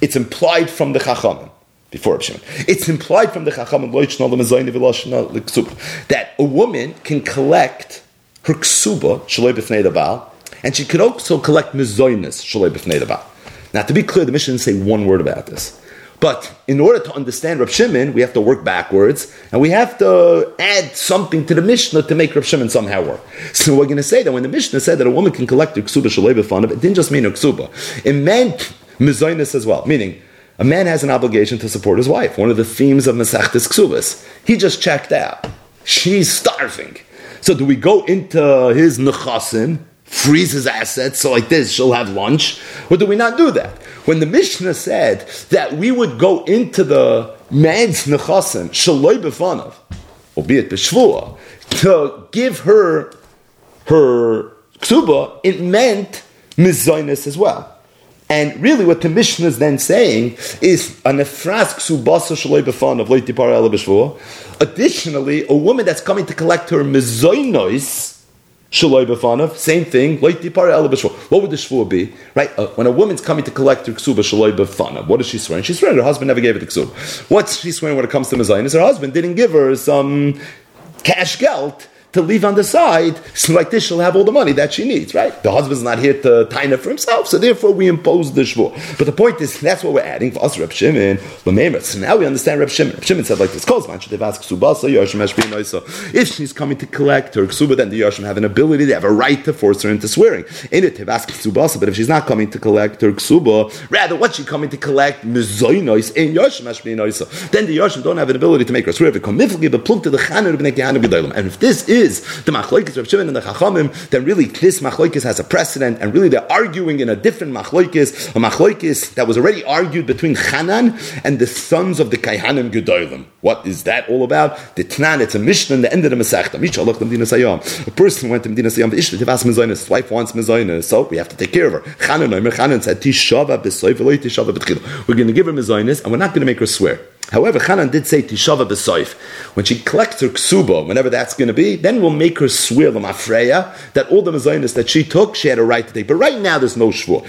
it's implied from the Chachamim before Reb Shimon. It's implied from the Chacham that a woman can collect her ksuba shalei b'fnei and she could also collect mizoynis shalei b'fnei. Now, to be clear, the mission didn't say one word about this. But in order to understand Reb Shimon, we have to work backwards, and we have to add something to the Mishnah to make Reb Shimon somehow work. So we're going to say that when the Mishnah said that a woman can collect her ksuba shalei b'fanav, it didn't just mean her ksuba. It meant mizoynis as well, meaning a man has an obligation to support his wife. One of the themes of Masechtas Ksubas. He just checked out. She's starving. So do we go into his nechasim, freeze his assets, so like this, she'll have lunch? Or do we not do that? When the Mishnah said that we would go into the man's nechasim, shaloi b'fanav, albeit b'shvua, to give her her ksuba, it meant mizainis as well. And really, what the Mishnah is then saying is a nefras ksubasa shaloi b'fan of loitipar el Additionally, a woman that's coming to collect her mezoinos shaloi b'fanav, same thing, What would the shvua be? Right? Uh, when a woman's coming to collect her ksuba shaloi b'fanav, what is she swearing? She's swearing her husband never gave her the ksuba. What's she swearing when it comes to mezoinos? Her husband didn't give her some cash geld to leave on the side, so like this she'll have all the money that she needs, right? The husband's not here to it for himself, so therefore we impose the shvur. But the point is, that's what we're adding for us, Reb Shimon. So now we understand Reb Shimon. Reb Shimon said like this: If she's coming to collect her ksuba, then the Yashim have an ability, they have a right to force her into swearing. In it, but if she's not coming to collect her ksuba, rather what's she coming to collect? in Yashim Then the Yashim don't have an ability to make her swear. And if this is is the Machlokes Reb Shimon and the Chachamim, then really this Machlokes has a precedent, and really they're arguing in a different Machlokes, a Machlokes that was already argued between Hanan and the sons of the Kaihanim Gedolim. What is that all about? The Tnan, it's a Mishnah in the end of the Masechta. A person went to Medina Sayam, his wife wants Mezainis, so we have to take care of her. Hanan, Hanan said, We're going to give her Mezainis, and we're not going to make her swear. However, Hanan did say Tishava b'soif. When she collects her ksuba, whenever that's going to be, then we'll make her swear the mafreya that all the mezainis that she took, she had a right to take. But right now, there's no shvur.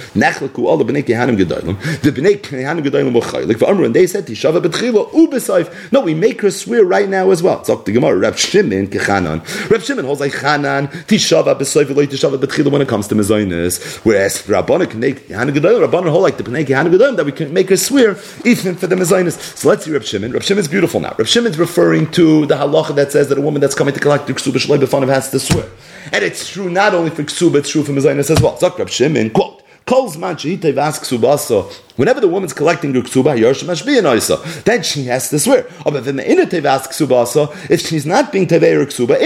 All the b'nei kehanim gedolim. The b'nei kehanim gedolim for Amr, and they said Tishava b'tchila u b'soif. No, we make her swear right now as well. So the Gemara, Reb Shimon kechanan. Reb Shimon holds like Hanan Tishava b'soif v'loy Tishava b'tchila when it comes to mezainis. Whereas Rabbana b'nei kehanim gedolim, Rabbana hold like the b'nei kehanim gedolim that we can make her swear even for the mezainis. So let's see Reb Shimon. Reb beautiful now. Reb Shimon's referring to the halacha that says that a woman that's coming to collect the ksuba b'fanav has to swear. And it's true not only for ksuba, it's true for mezainis as well. Zok Reb Shimon, quote, Calls man shehitev ask subasa Whenever the woman's collecting her ksuba, then she has to swear. Oh, if she's not being tevei ksuba,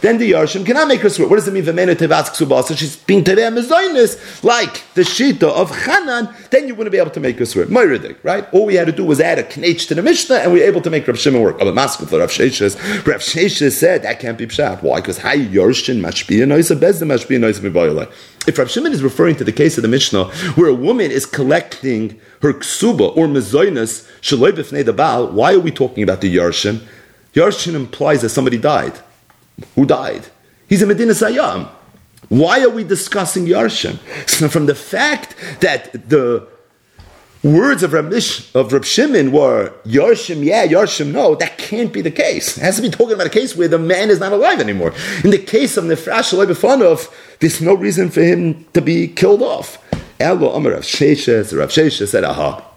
then the yarshim cannot make her swear. What does it mean? Ksuba? She's being tevei mezainis, like the shita of Hanan. Then you wouldn't be able to make her swear. Moiridik, right? All we had to do was add a knech to the Mishnah, and we were able to make Rav Shimon work. Oh, but Maskuf Rav Sheshes, Rav Sheshes said that can't be pshat. Why? Because how yarshin mashbiya noisa bezda mashbiya noisa If Rav Shimon is referring to the case of the Mishnah, where a woman is collecting her ksuba or mezoinas shaloi b'fnei the Baal, why are we talking about the Yarshin? Yarshin implies that somebody died. Who died? He's a Medina Sayyam. Why are we discussing Yarshin? So from the fact that the words of Rab, of Rab Shimon were Yarshim, yeah, Yarshim, no, that can't be the case. It has to be talking about a case where the man is not alive anymore. In the case of Nefrash Lebefanov, there's no reason for him to be killed off. Elo Amar Rav Sheshes, Rav Sheshes said, aha.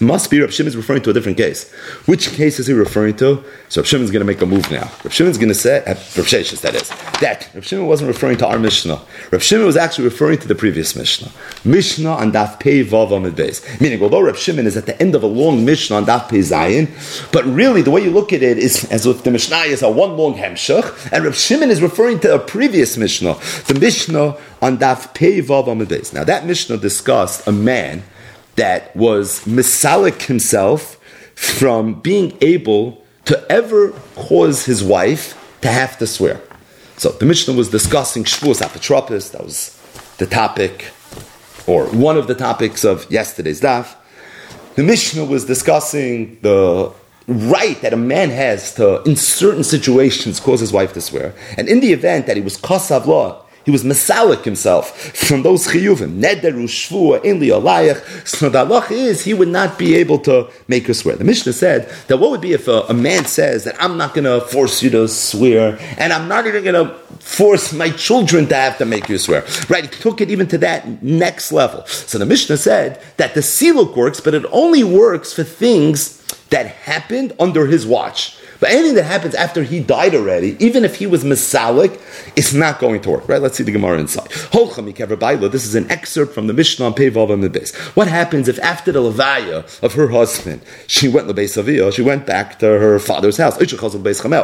Must be Rav is referring to a different case. Which case is he referring to? So Rav is going to make a move now. Rav is going to say, uh, Rav Sheshes, that is, that Rav Shimon wasn't referring to our Mishnah. Rav Shimon was actually referring to the previous Mishnah. Mishnah on Daf Pei Vav Amid Beis. Meaning, although Rav Shimon is at the end of a long Mishnah on Daf Pei Zayin, but really the way you look at it is as if the Mishnah is a one long Hemshach, and Rav Shimon is referring to a previous Mishnah, the Mishnah on Daf Pei Vav Amid Beis. Now that Mishnah discussed a man that was Misalik himself from being able to ever cause his wife to have to swear. So the Mishnah was discussing Shvuas Apotropis, that was the topic, or one of the topics of yesterday's daf. The Mishnah was discussing the right that a man has to, in certain situations, cause his wife to swear. And in the event that he was Kosav law, he was Masalik himself from those chiyuvim. Nederu shvua in alayach. So the halach is he would not be able to make her swear. The Mishnah said that what would be if a, a man says that I'm not going to force you to swear, and I'm not even going to force my children to have to make you swear. Right? He took it even to that next level. So the Mishnah said that the siluk works, but it only works for things that happened under his watch. But anything that happens after he died already, even if he was Masalik, it's not going to work. Right? Let's see the Gemara inside. This is an excerpt from the Mishnah on Pevav and the base. What happens if after the Levaya of her husband, she went Aviyah, she went back to her father's house, or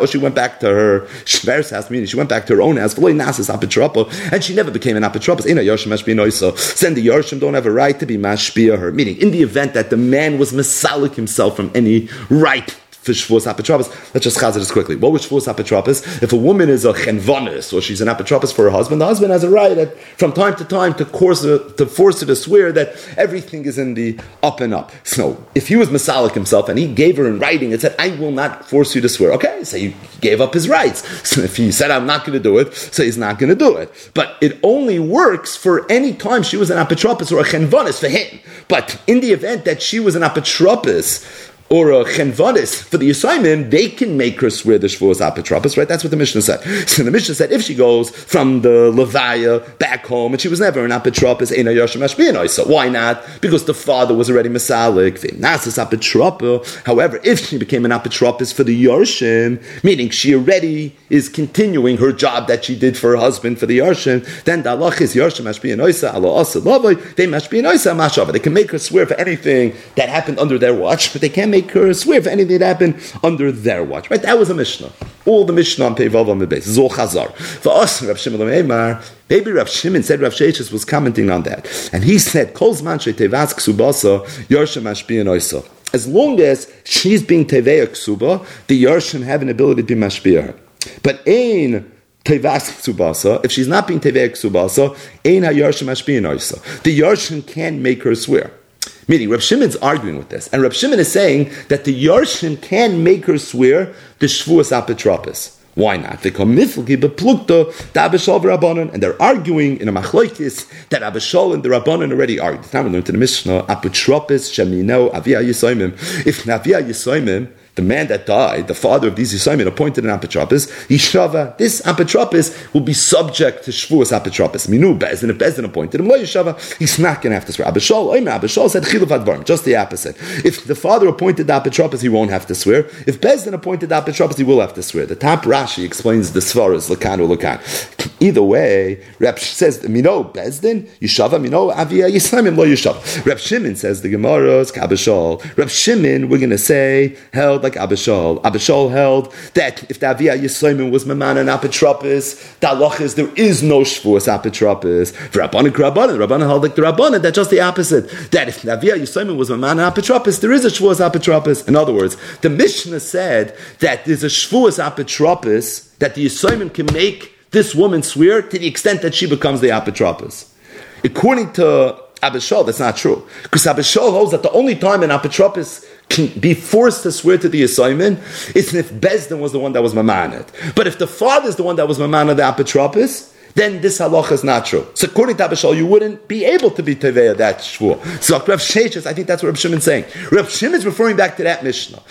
she went back to her Shver's house, meaning she went back to her own house, and she never became an apotropos. Then the Yarshim don't have a right to be mashpia her. Meaning, in the event that the man was Masalik himself from any right for Shavuos Apotropos. Let's just chazit this quickly. What was Shavuos Apotropos? If a woman is a chenvanis, or she's an apotropos for her husband, the husband has a right at, from time to time to, course, to force her to swear that everything is in the up and up. So, if he was Masalik himself and he gave her in writing and said, I will not force you to swear, okay, so he gave up his rights. So if he said, I'm not going to do it, so he's not going to do it. But it only works for any time she was an apotropos or a chenvanis for him. But in the event that she was an apotropos or a chenvanis for the assignment, they can make her swear the shvuas apotropos, right? That's what the Mishnah said. So the Mishnah said if she goes from the Levaya back home and she was never an apotropos, ena yashim So why not? Because the father was already masalik, nasis apotropo. However, if she became an apotropos for the yarshim, meaning she already is continuing her job that she did for her husband for the yarshim, then the Allah is yarshim mashbiyanoisa, Allah asa lavoi, they mashbiyanoisa mashava. They can make her swear for anything that happened under their watch, but they can't make her swear if anything that happened under their watch. Right? That was a Mishnah. all the Mishnah on Peivav on the base. Chazar. For us, Rav Shimon Lemeimar, maybe Rav Shimon said Rav Sheshes was commenting on that. And he said, Kol Zman Tevaz Ksubasa, Yorshem Mashbiyan Oisa. As long as she's being Teveya Ksuba, the Yorshem have an ability to be Mashbiya But Ein, Tevas Ksubasa, if she's not being Teveya Ksubasa, Ein HaYorshem Mashbiyan Oisa. The Yorshem can make her swear. Meaning, Reb Shimon's arguing with this, and Reb Shimon is saying that the Yarshin can make her swear the Shvuas Apetropis. Why not? The and they're arguing in a machloikis that Abishol and the Rabbanon already argued. Now we learned in the Mishnah, Apetropis Shemino Avia Yisoimim. If Navia Yisoimim, the man that died, the father of these Yisoimim, appointed an apotropis, Yishava, this apotropis will be subject to Shvuas apotropis. Minu Bezdin, if Bezdin appointed him, Lo Yishava, he's not going to have to swear. Abishol, Oime, Abishol said Chilav Advarim, just the opposite. If the father appointed the apotropis, he won't have to swear. If Bezdin appointed the apotropis, he will have to swear. The top Rashi explains the Svaras, Lakan or Lakan. Either way, Reb says, Mino Bezdin, Yishava, Mino Avia Yisoimim, Lo Yishava. Reb Shimon says the Gemara's Kabishol. Reb Shimon, we're going to say, held like Abishol. Abishol held that if the Aviyah Yisoimim was Maman and Apotropis, the Allah is there is no Shavuos Apotropis. Rabbanan Rabbanan, Rabbanan held like the Rabbanan, that's just the opposite. That if the Aviyah Yisoimim was Maman and Apotropis, there is a Shavuos Apotropis. In other words, the Mishnah said that there's a Shavuos Apotropis that the Yisoimim can make this woman swear to the extent that she becomes the Apotropis. According to Abishol, that's not true. Because Abishol holds that the only time an apotropis be forced to swear to the assignment is if Bezdin was the one that was mamaned. But if the father is the one that was mamaned the apotropis, then this halacha is not true. So according to Abishol, you wouldn't be able to be teveya that shvur. So Rav Sheshes, I think that's what Rav Shimon is saying. Rav is referring back to that Mishnah.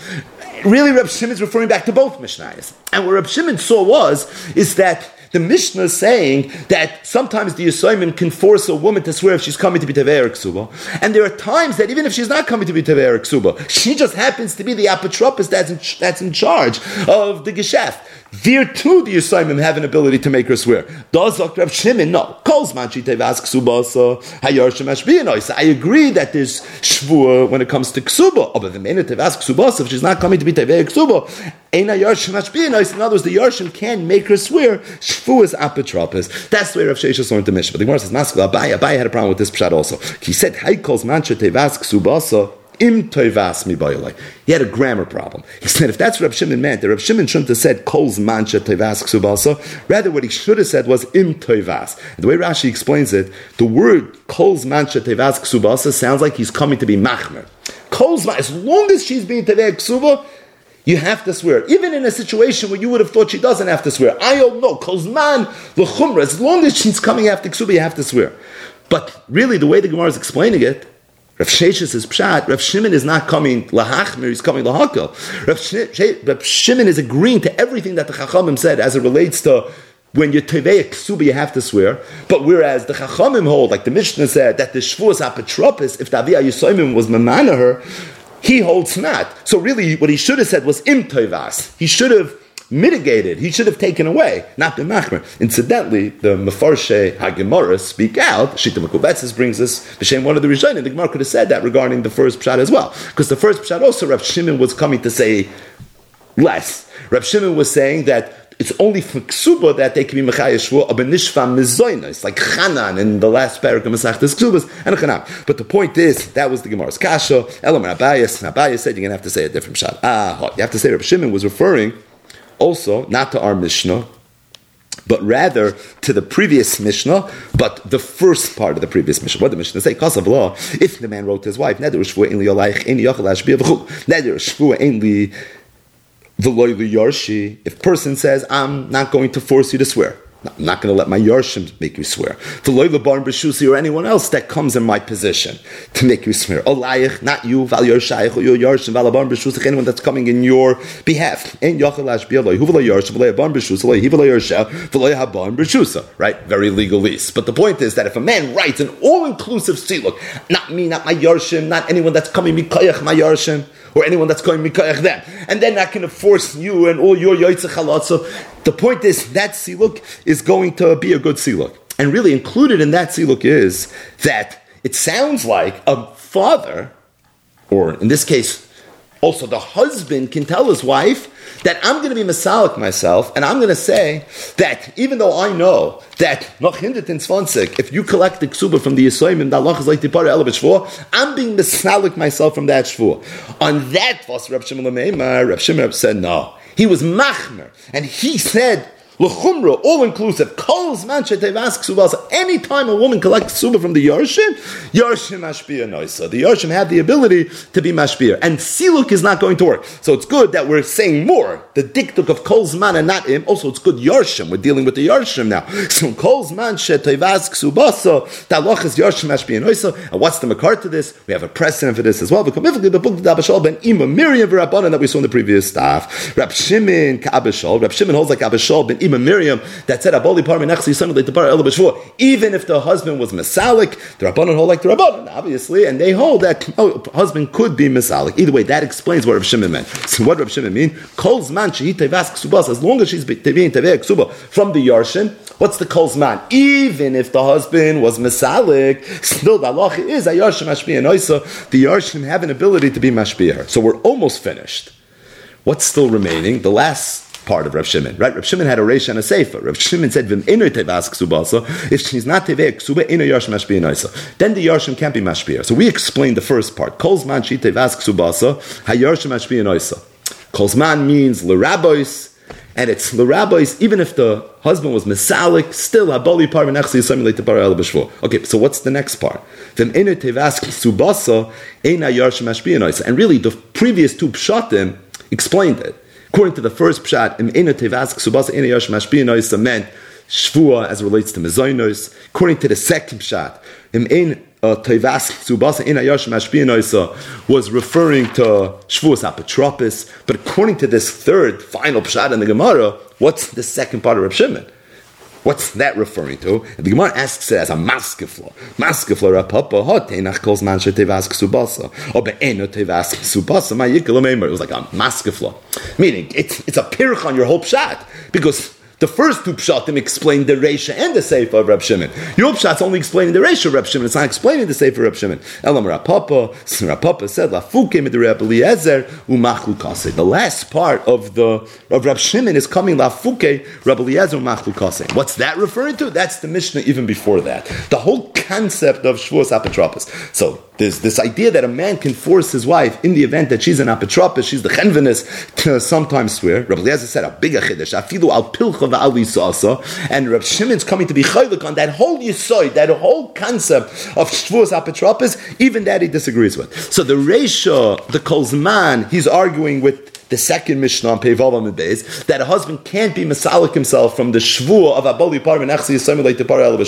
Really, Rav is referring back to both Mishnahs. And what Rav Shimon saw was, is that the Mishnah is saying that sometimes the Yisoimim can force a woman to swear if she's coming to be Teveir Ksuba. And there are times that even if she's not coming to be Teveir Ksuba, she just happens to be the apotropis that's in, that's in charge of the Geschäft. Too, the Yisoimim have an ability to make her swear. Does Dr. Shimon? No. Calls manchi tevas ksubasa hayar shemashbiyanois. I agree that there's shvua when it comes to ksuba. But the minute tevas ksubasa, if she's not coming to be tevei ksuba, ein hayar shemashbiyanois. In other words, the yarshim can make her swear shvua is apotropis. That's way Rav Sheshes learned the mission. But the Gemara says, Maskal Abai, Abai had a problem with this pshat also. He said, Hay calls manchi tevas ksubasa im toivas mi He had a grammar problem. He said if that's what Reb Shimon meant, Reb Shimon shouldn't have said kol's mancha toivas ksubasa. Rather, what he should have said was im toivas. The way Rashi explains it, the word kol's mancha toivas ksubasa sounds like he's coming to be machmer. Kol's as long as she's being tevei ksuba, you have to swear. Even in a situation where you would have thought she doesn't have to swear. I don't know. Kozman, l'chumra, as long as she's coming after ksuba, you have to swear. But really, the way the Gemara is explaining it, Rav Sheshes is pshat. Rav Shimon is not coming lahachmer; he's coming lahakel. Rav, Rav Shimon is agreeing to everything that the Chachamim said as it relates to when you tevei ksuba, you have to swear. But whereas the Chachamim hold, like the Mishnah said, that the shvuas apotropis, if the Aviyah Yisoimim was mamana her, he holds not. So really, what he should have said was im He should have mitigated. He should have taken away, not been machmer. Incidentally, the Mefarshe Hagemara speak out. Shita Mekubetzis brings us B'Shem one of the Rishonim. The Gemara could have said that regarding the first pshat as well, because the first pshat also Rav Shimon was coming to say less. Rav Shimon was saying that it's only for ksuba that they can be mechaya shvua a mizoina. It's like chanan in the last parak of Masechtas Ksubas and chanam. But the point is that was the Gemara's kasha. Elam Abayas. Abayas said you're going to have to say a different shot. Ah, you have to say Rav Shimon was referring also not to our Mishnah, but rather to the previous Mishnah, but the first part of the previous Mishnah. What the Mishnah say? Cause of law, if the man wrote to his wife, Neder shvua in yolayich, in yochel ashbiyah v'chul, Neder shvua in li v'loy yarshi, if person says, I'm not going to force you to swear, I'm not going to let my Yarshim make you swear. For Loila Barn Beshusi or anyone else that comes in my position to make you swear. Olayich, not you, Val Yarshayich, or your Yarshim, Val Barn Beshusi, anyone that's coming in your behalf. In Yachalash Bialoi, who will Yarshim, Val Barn Beshusi, he will Yarsha, Val Barn Beshusa. Right? Very legalese. But the point is that if a man writes an all inclusive look, not me, not my Yarshim, not anyone that's coming, Mikayach, my Yarshim, or anyone that's going Mikayach them, and then going to force you and all your Yoitzach the point is that siluk is going to be a good siluk. And really included in that siluk is that it sounds like a father, or in this case, also the husband can tell his wife that I'm going to be Masalik myself, and I'm going to say that even though I know that noch in 20, if you collect the ksuba from the Yisoyim, that Allah is like Tipar El I'm being Masalik myself from that shvur. On that, was Reb Shimon Reb Shimon said no. He was machmer, and he said All inclusive. Calls man shetevas ksubasa. Anytime a woman collects ksuba from the Yarshim, Yarshim mashpia noisa. The Yarshim had the ability to be mashpia. And siluk is not going to work. So it's good that we're saying more. The diktuk of calls man and not him. Also, it's good Yarshim. We're dealing with the Yarshim now. So calls man shetevas ksubasa. That loch is Yarshim mashpia noisa. And what's the makar to this? We have a precedent for this as well. The book of Abishal ben Ima Miriam that we saw in the previous staff. Rab Shimon ka'Abishal. Rab Shimon holds like Abishal ben Ima Miriam that said Aboli Par Menachsi Even if the husband was Masalik, the Rabbanon hold like the Rabbanon, obviously, and they hold that oh, husband could be Masalik. Either way, that explains what Rav Shimon meant. So what Rav Shimon mean? Kol's man as long as she's being tevei from the Yarshin. What's the kol's man? Even if the husband was Masalik, still the Allah is a Yarshin Mashpiyah Noisa. The Yarshin have an ability to be Mashpiyah. So we're almost finished. What's still remaining? The last part of Rav Shimon, right? Rav Shimon had a reish and a sefer. Rav Shimon said, "Vim ino tevas ksubasa." If she's not tevei ksuba, ino yarshim mashpia noisa. Then the yarshim can't be mashpia. So we explained the first part. Kol's man she tevas ksubasa, hayarshim mashpia noisa. Kol's man means lerabois. And it's the rabbis, even if the husband was misalik, still haboli par menachsi yisayim leite par el b'shvur. Okay, so what's the next part? Then inu tevas subasa ena yarshim mashpia And really, the previous two pshatim explained it. According to the first pshat, im ina tevask subasa ina yosh mashpiyanois meant shvua as relates to mezainos. According to the second pshat, im in tevask subasa was referring to shvuas apotropis. But according to this third final pshat in the Gemara, what's the second part of Reb Shimon? What's that referring to? And the Gemara asks it as a maskefla. Maskefla rapapa hot tenach calls man tevask subasa. Or be'eno tevask subasa ma It was like a maskefla. Meaning, it's, it's a pirch on your whole pshat. Because the first two pshatim explain the Reisha and the Sefer of Reb Shimon. Your pshat's only explaining the Reisha of Reb Shimon. It's not explaining the Sefer of Reb Shimon. Elam Rapapa, Rapapa said, Lafuke mit Reb Eliezer umachlu kase. The last part of the of Reb Shimon is coming Lafuke Reb Eliezer umachlu kase. What's that referring to? That's the Mishnah even before that. The whole concept of Shavuos Apotropos. So there's this idea that a man can force his wife in the event that she's an apotropos, she's the chenvenis, to sometimes swear. Rabbi Eliezer said, a bigger chiddush, afilu al pilcha and Rab Shimon's coming to be chaylik on that whole yisoid, that whole concept of shvuas apotropos, even that he disagrees with. So the Reisha, the Kolzman, he's arguing with the second Mishnah on Peivav Beis, that a husband can't be Masalik himself from the Shvua of Aboli Par and Echsi Yisrael to Par El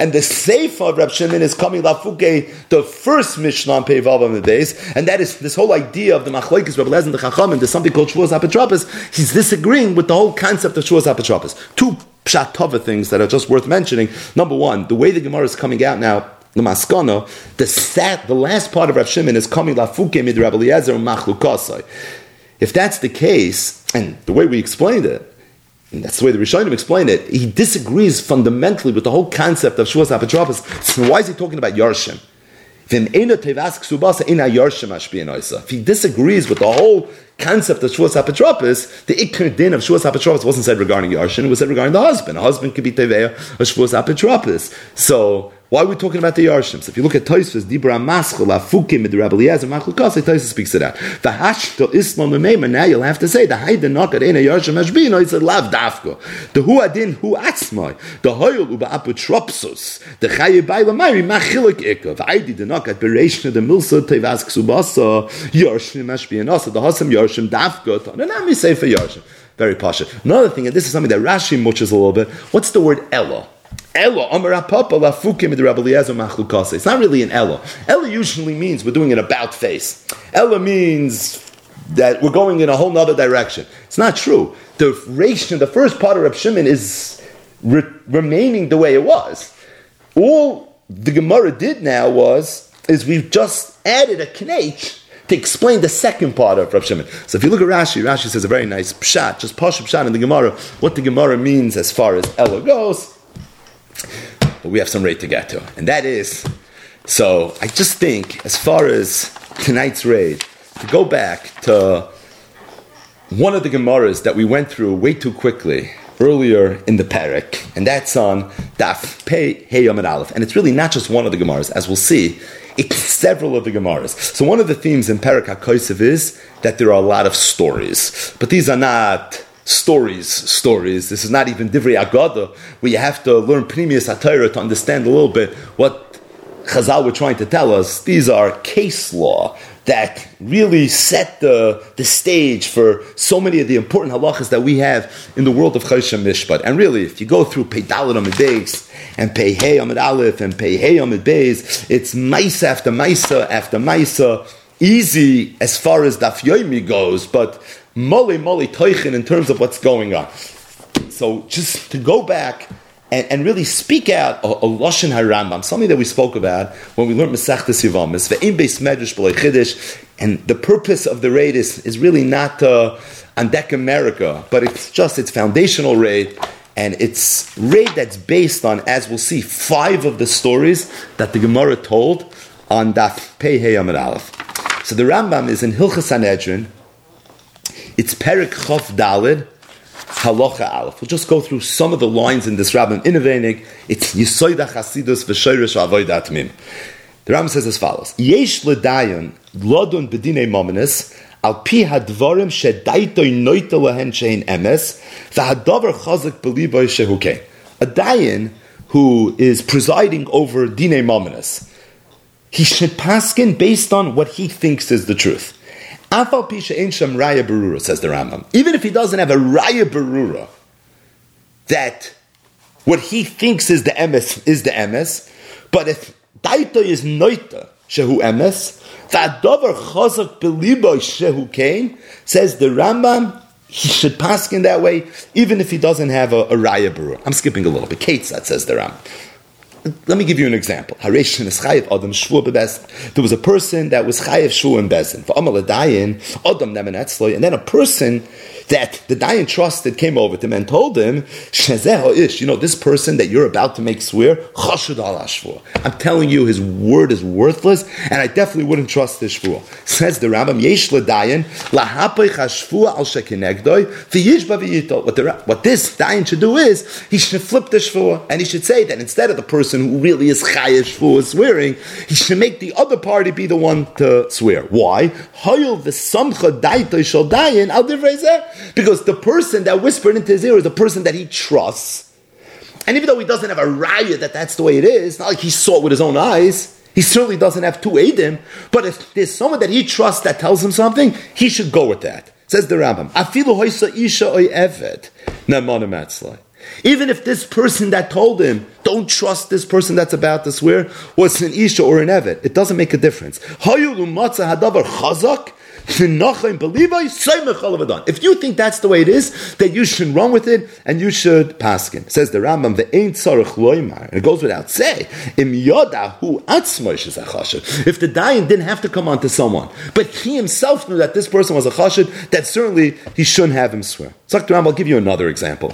And the Sefer of Rab Shimon is coming Lafuke, the first Mishnah on Peivav Beis, and that is this whole idea of the Machlekes, Rab Lezer, and the Chacham, and there's something called Shvuas Apotropos. He's disagreeing with the whole concept of Shvuas Apotropos. Two pshat tova things that are just worth mentioning. Number one, the way the Gemara is coming out now, the maskana, the sat, the last part of Rav Shimon is coming lafuke mid Rabbi Eliezer machlukasai. If that's the case, and the way we explained it, and that's the way the Rishonim explained it, he disagrees fundamentally with the whole concept of Shuas Apotropos. So why is he talking about Yarshim? If he disagrees with the whole concept of Shuas Apotropos, the Iker din of Shuas Apotropos wasn't said regarding Yarshin, it was said regarding the husband. A husband could be Teveya of Shuas Apotropos. So why are we talking about the Yarshim? if you look at Toysfus, Dibra Maschel, Afukim, the Rabbi Eliezer, Machlukase, Toysfus speaks to that. The Hashto Islam Meima, now you'll have to say, the Haida Nokat Ena Yarshim Hashbino, it's a Lav Dafko. The Hu Adin Hu Atzmai, the Hoyul Uba Apotropsus, the Chaye Baila Mari, Machilik Ikov, Aidi the Nokat, Bereshna, the Milsa, Tevask Subasa, Yarshim Hashbino, the Hasam Yarshim Dafko, say for Yarshim. Very pasha. Another thing, and this is something that Rashi muches a little bit, what's the word Ella? Elo, Amar Papa, Lafukim, the Rabbi. It's not really an Elo. Elo usually means we're doing an about face. Elo means that we're going in a whole other direction. It's not true. The ration, the first part of Reb Shimon is re- remaining the way it was. All the Gemara did now was, is we've just added a knech to explain the second part of Rav Shimon. So if you look at Rashi, Rashi says a very nice pshat, just posh pshat in the Gemara, what the Gemara means as far as Elo goes. But we have some rate to get to, and that is. So I just think, as far as tonight's raid, to go back to one of the Gemaras that we went through way too quickly earlier in the parak, and that's on Daf Pei Hey Yom Aleph. And it's really not just one of the Gemaras, as we'll see. It's several of the Gemaras. So one of the themes in Parak HaKosev is that there are a lot of stories, but these are not stories, stories. This is not even Divrei Agada, where you have to learn Pnimius HaTorah to understand a little bit what Chazal were trying to tell us. These are case law that really set the, the stage for so many of the important halachas that we have in the world of Choshen Mishpat. And really, if you go through Pei Dalit Amid and Pei Hey Amid Aleph and Pei Hey Amid Beis, it's Maisa after Maisa after Maisa, easy as far as Daf Yomi goes, but Moli Moli Teuchen in terms of what's going on. So just to go back and, and really speak out a, a Lashon HaRambam, something that we spoke about when we learned Masechtas Yivamis, ve'im beis medrash b'lei chiddush, and the purpose of the raid is, is really not on deck America, but it's just its foundational raid, and it's raid that's based on, as we'll see, five of the stories that the Gemara told on Daf Pei Hey Aleph. So the Rambam is in Hilchas Sanhedrin, it's Perik Chof Dalid, Halacha Aleph. We'll just go through some of the lines in this Rabbin Innovenig. It's Yisoida Chasidus v'Shoirish Avoida Atmim. The Rambam says as follows: Yesh ledayon lodun bedine mominus al pi hadvarim shedaitoi noita lehen shein emes v'hadavar chazak beliboy shehuke. A dayan who is presiding over dine mominus, he should paskin based on what he thinks is the truth. Afal pisha ein shem raya berura, says the Rambam. Even if he doesn't have a raya berura, that what he thinks is the emes is the emes, but if daito is noita shehu emes, v'adover chazak beliboy shehu kain, says the Rambam, he should pass in that way, even if he doesn't have a, a raya berura. I'm skipping a little bit. Kate says the Rambam. Let me give you an example. There was a person that was chayiv shvu in bezin. And then a person that the Dayan trusted came over to him and told him, ish, you know, this person that you're about to make swear, I'm telling you, his word is worthless, and I definitely wouldn't trust this shvua. Says the Rambam, yesh chashvua al. What, the, what this Dayan should do is, he should flip the shvua, and he should say that instead of the person who really is chayiv shvua swearing, he should make the other party be the one to swear. Why? Hoyel v'samcha daitoi dayan al divrei because the person that whispered into his ear is the person that he trusts. And even though he doesn't have a raya that that's the way it is, not like he saw it with his own eyes, he certainly doesn't have two Adim, but if there's someone that he trusts that tells him something, he should go with that. Says the Rambam. Even if this person that told him, don't trust this person that's about to swear, was an Isha or an Evet, it doesn't make a difference. If you think that's the way it is, that you should run with it and you should paskin. Says the Rambam, the ain't. And it goes without say. Im yodahu If the dying didn't have to come on to someone, but he himself knew that this person was a chashid, that certainly he shouldn't have him swear. Rambam, I'll give you another example.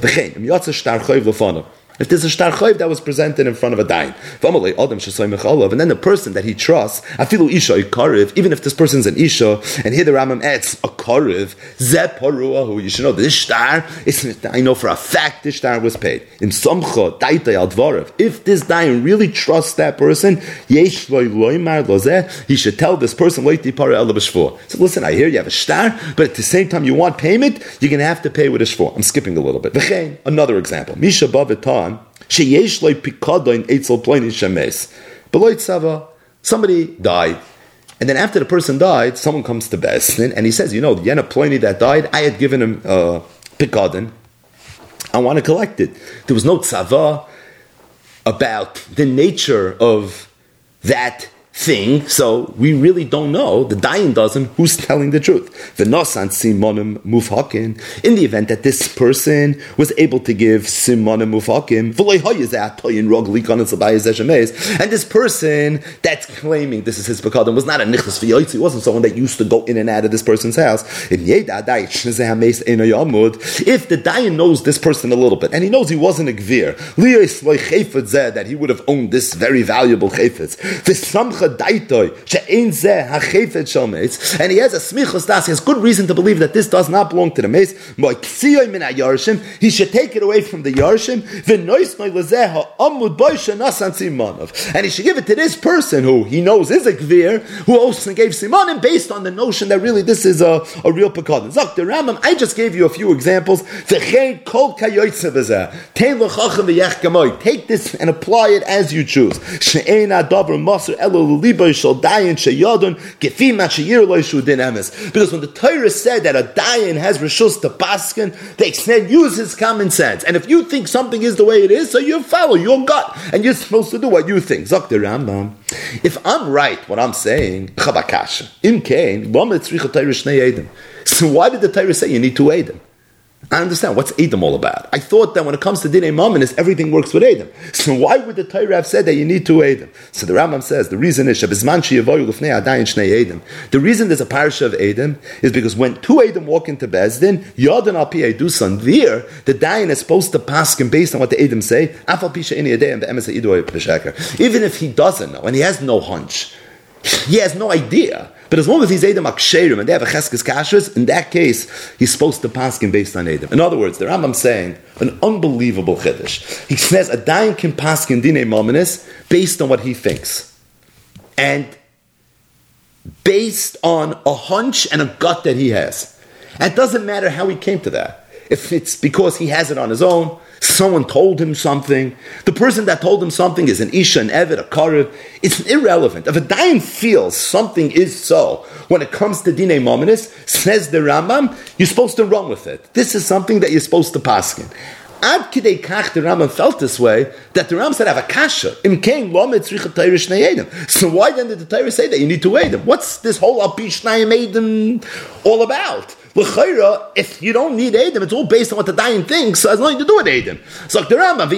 If there's a shtar that was presented in front of a dain, and then the person that he trusts, afilu isha ikariv, even if this person's an isha, and here the Rambam adds a kariv, who you should know this shtar, I know for a fact this shtar was paid. In samcha daita al If this dain really trusts that person, yesh he should tell this person So listen, I hear you have a shtar, but at the same time you want payment, you're going to have to pay with a shvur. I'm skipping a little bit. Another example. Misha bavitan sheyesh loy pikadon eitzel ploinin shemes. Beloy tzava, somebody died. And then after the person died, someone comes to Besnin and he says, you know, the Yena Pliny that died, I had given him uh, pikadon. I want to collect it. There was no tzava about the nature of that thing, so we really don't know. The dying doesn't. Who's telling the truth? The nosan mufhakin. In the event that this person was able to give simonim mufhakim, and this person that's claiming this is his pekadim was not a v'yoytzi. He wasn't someone that used to go in and out of this person's house. If the dayan knows this person a little bit, and he knows he wasn't a gvir, that he would have owned this very valuable chayfetz, she'ein zeh hachefet and he has a smichos das, he has good reason to believe that this does not belong to the moy ksiyoi min yarshim, he should take it away from the yarshim, v'nois lezeh ha'amud shenasan simonov, and he should give it to this person who he knows is a gvir, who also gave simonim based on the notion that really this is a, a real pekadon. Zok, the Rambam, I just gave you a few examples, v'chein kol kayoytze v'zeh, tein v'yech gamoy, take this and apply it as you choose. She'ein adavar maser elo Because when the Torah said that a dayan has rishus to paskin, they said use his common sense. And if you think something is the way it is, so you follow your gut, and you're supposed to do what you think. Zok the Rambam. If I'm right, what I'm saying, chabakash, im kain, so why did the Torah say you need two Edom? I understand. What's Edom all about? I thought that when it comes to Dinei Mamonis, everything works with Edom. So why would the Torah have said that you need two Edom? So the Rambam says the reason is. The reason there's a parasha of Edom is because when two Edom walk into Bezdin, Yadon al Dusan, there the Dayan is supposed to pass him based on what the Edom say. Even if he doesn't know and he has no hunch, he has no idea. But as long as he's Edom Aksherim and they have a Cheskes Kashrus, in that case, he's supposed to pass him based on Edom. In other words, the Rambam saying an unbelievable Chiddush. He says a dying can pass Dine Mominis based on what he thinks. And based on a hunch and a gut that he has. And it doesn't matter how he came to that. If it's because he has it on his own, someone told him something. The person that told him something is an Isha, an Evid, a Karev. It's irrelevant. If a Dayan feels something is so, when it comes to Dine Mominis, says the Rambam, you're supposed to run with it. This is something that you're supposed to paskin. Ad kidei kach, the Rambam felt this way, that the Rambam said, have a kasha. Im kein lomet tzricha So why then did the Torah say that you need to weigh them? What's this whole apish nayim all about? L'chayra, if you don't need Adam, it's all based on what the dying thinks, so it has nothing to do with Adam. So like the Rambam.